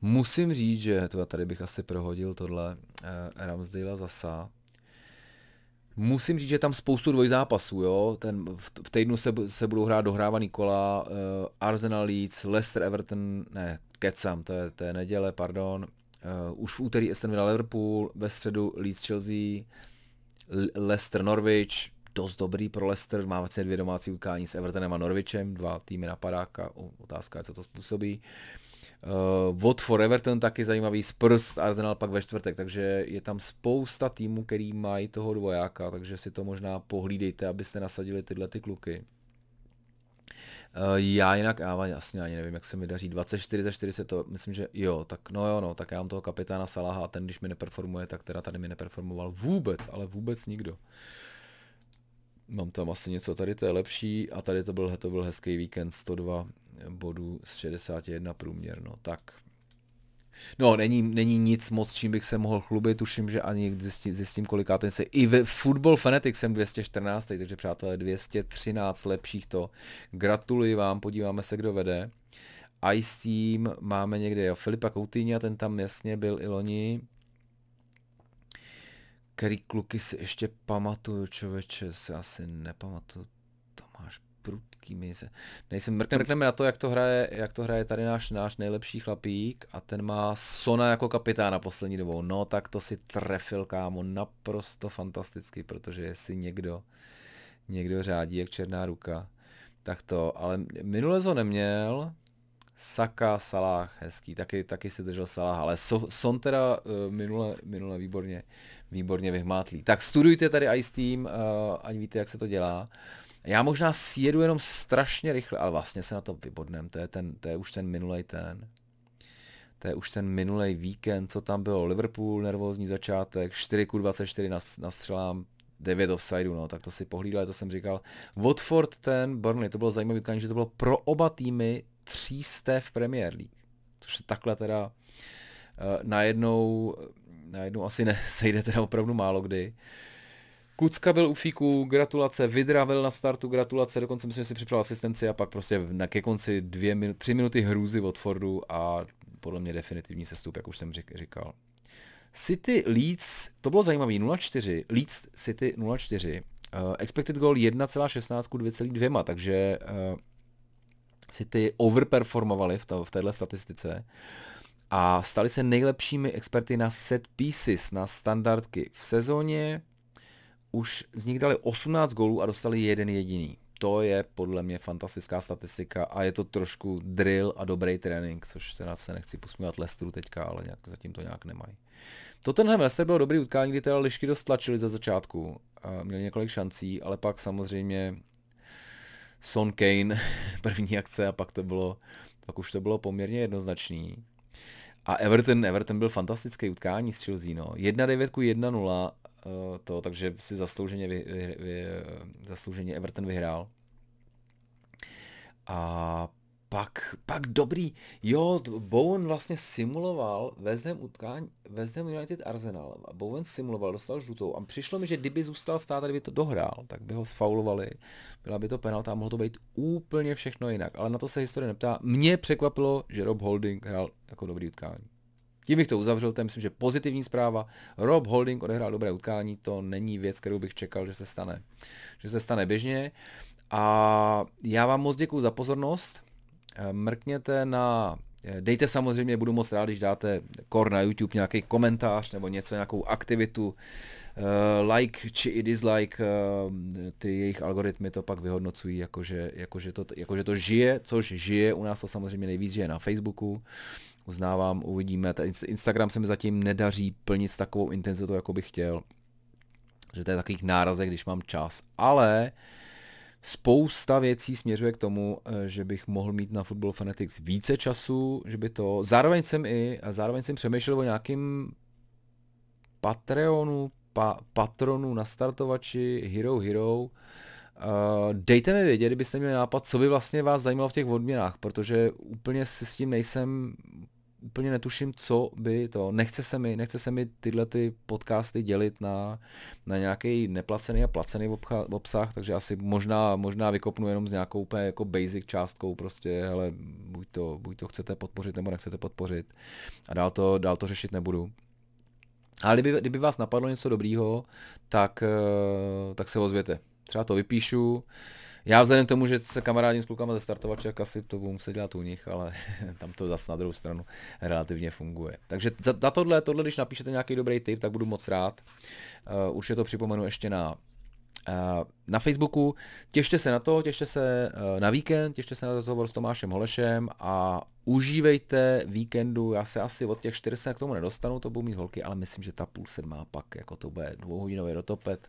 Musím říct, že to tady bych asi prohodil tohle eh, Ramsdale zasa. Musím říct, že tam spoustu dvojzápasů, jo. Ten, v, v týdnu se, se budou hrát dohrávaný kola uh, Arsenal Leeds, Leicester Everton, ne, kecam, to je, to je neděle, pardon. Uh, už v úterý Aston Villa Liverpool, ve středu Leeds Chelsea, Leicester Norwich, dost dobrý pro Leicester, má vlastně dvě domácí utkání s Evertonem a Norwichem, dva týmy na padáka, otázka je, co to způsobí. Uh, Uh, Watford Everton taky zajímavý, Spurs Arsenal pak ve čtvrtek, takže je tam spousta týmů, který mají toho dvojáka, takže si to možná pohlídejte, abyste nasadili tyhle ty kluky. Uh, já jinak, já jasně ani nevím, jak se mi daří, 24 za 40 to, myslím, že jo, tak no jo, no, tak já mám toho kapitána Salaha a ten, když mi neperformuje, tak teda tady mi neperformoval vůbec, ale vůbec nikdo. Mám tam asi něco, tady to je lepší a tady to byl, to byl hezký víkend, 102 bodů z 61 průměr, no tak. No, není, není nic moc, čím bych se mohl chlubit, tuším, že ani zjistím, zjistím ten se. I ve Football Fanatic jsem 214, takže přátelé 213 lepších to. Gratuluji vám, podíváme se, kdo vede. Ice Team máme někde, jo, Filipa Coutinho, ten tam jasně byl i loni. Který kluky si ještě pamatuju, člověče, se asi nepamatuju. Tomáš prudký mise. Nejsem, mrkneme, mrkneme na to, jak to hraje, jak to hraje tady náš, náš nejlepší chlapík a ten má Sona jako kapitána poslední dobou. No tak to si trefil, kámo, naprosto fantasticky, protože jestli někdo, někdo řádí jak černá ruka, tak to, ale minule ho neměl, Saka, Salah, hezký, taky, taky si držel Salah, ale so, Son teda uh, minule, minule výborně, výborně vyhmátlý. Tak studujte tady Ice Team, uh, ať víte, jak se to dělá. Já možná sjedu jenom strašně rychle, ale vlastně se na to vybodnem, to je, ten, to je už ten minulej ten. To je už ten minulej víkend, co tam bylo. Liverpool, nervózní začátek, 4 k 24 nastřelám, 9 offsideu, no, tak to si pohlídal, to jsem říkal. Watford ten, Burnley, to bylo zajímavé utkání, že to bylo pro oba týmy třísté v Premier League. Což se takhle teda uh, najednou, najednou asi nesejde <laughs> teda opravdu málo kdy. Uh, Kucka byl u fíku, gratulace, Vidra byl na startu, gratulace, dokonce myslím, že si připravil asistenci a pak prostě na ke konci dvě tři minuty hrůzy od Fordu a podle mě definitivní sestup, jak už jsem říkal. City Leeds, to bylo zajímavé, 0-4, Leeds City 0-4, uh, expected goal 1,16 k 2,2, takže uh, City overperformovali v, to, v téhle statistice a stali se nejlepšími experty na set pieces, na standardky v sezóně už z nich dali 18 gólů a dostali jeden jediný. To je podle mě fantastická statistika a je to trošku drill a dobrý trénink, což se nás se nechci posmívat Lesteru teďka, ale nějak, zatím to nějak nemají. Tottenham Leicester bylo dobrý utkání, kdy teda lišky dost tlačili za začátku. A měli několik šancí, ale pak samozřejmě Son Kane, <laughs> první akce a pak to bylo, pak už to bylo poměrně jednoznačný. A Everton, Everton byl fantastický utkání s Chelsea, no. 1-9 1-0 Eh, to, takže si zaslouženě, vy, vy, vy, zaslouženě Everton vyhrál. A pak, pak dobrý, jo, Bowen vlastně simuloval West utkání, West United Arsenal. Bowen simuloval, dostal žlutou a přišlo mi, že kdyby zůstal stát kdyby to dohrál, tak by ho sfaulovali, byla by to penalta a mohlo to být úplně všechno jinak. Ale na to se historie neptá. Mě překvapilo, že Rob Holding hrál jako dobrý utkání. Tím bych to uzavřel, to je myslím, že pozitivní zpráva. Rob Holding odehrál dobré utkání, to není věc, kterou bych čekal, že se stane, že se stane běžně. A já vám moc děkuji za pozornost. Eh, mrkněte na eh, Dejte samozřejmě, budu moc rád, když dáte kor na YouTube nějaký komentář nebo něco, nějakou aktivitu, uh, like či i dislike, ty jejich algoritmy to pak vyhodnocují, jakože, jakože, to, jakože to žije, což žije, u nás to samozřejmě nejvíc žije na Facebooku, uznávám, uvidíme, Ta Instagram se mi zatím nedaří plnit s takovou intenzitou, jako bych chtěl, že to je takových nárazek, když mám čas, ale spousta věcí směřuje k tomu, eh, že bych mohl mít na Football Fanatics více času, že by to... Zároveň jsem i, zároveň jsem přemýšlel o nějakým Patreonu, pa, patronu na startovači Hero Hero. Uh, dejte mi vědět, kdybyste měli nápad, co by vlastně vás zajímalo v těch odměnách, protože úplně si s tím nejsem úplně netuším, co by to, nechce se mi, nechce se mi tyhle ty podcasty dělit na, na nějaký neplacený a placený obcha, obsah, takže asi možná, možná vykopnu jenom s nějakou úplně jako basic částkou prostě, ale buď to, buď to chcete podpořit nebo nechcete podpořit a dál to, dál to řešit nebudu. Ale kdyby, kdyby vás napadlo něco dobrýho, tak, eh, tak se ozvěte. Třeba to vypíšu, já vzhledem k tomu, že se kamarádím s klukama ze startovače, asi to budu muset dělat u nich, ale <laughs> tam to zase na druhou stranu relativně funguje. Takže za, za tohle, tohle, když napíšete nějaký dobrý tip, tak budu moc rád. Uh, už je to připomenu ještě na na Facebooku. Těšte se na to, těšte se na víkend, těšte se na rozhovor s Tomášem Holešem a užívejte víkendu. Já se asi od těch 400 k tomu nedostanu, to budou mít holky, ale myslím, že ta půl sedmá pak, jako to bude dvouhodinový rotopet.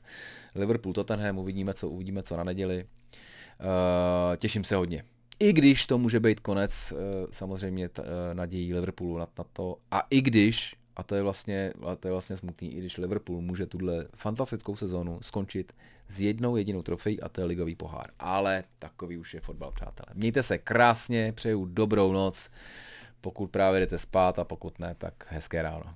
Liverpool Tottenham, uvidíme co, uvidíme co na neděli. Uh, těším se hodně. I když to může být konec samozřejmě nadějí Liverpoolu na, na to, a i když, a to je vlastně, a to je vlastně smutný, i když Liverpool může tuhle fantastickou sezónu skončit s jednou jedinou trofejí a to je ligový pohár. Ale takový už je fotbal, přátelé. Mějte se krásně, přeju dobrou noc, pokud právě jdete spát a pokud ne, tak hezké ráno.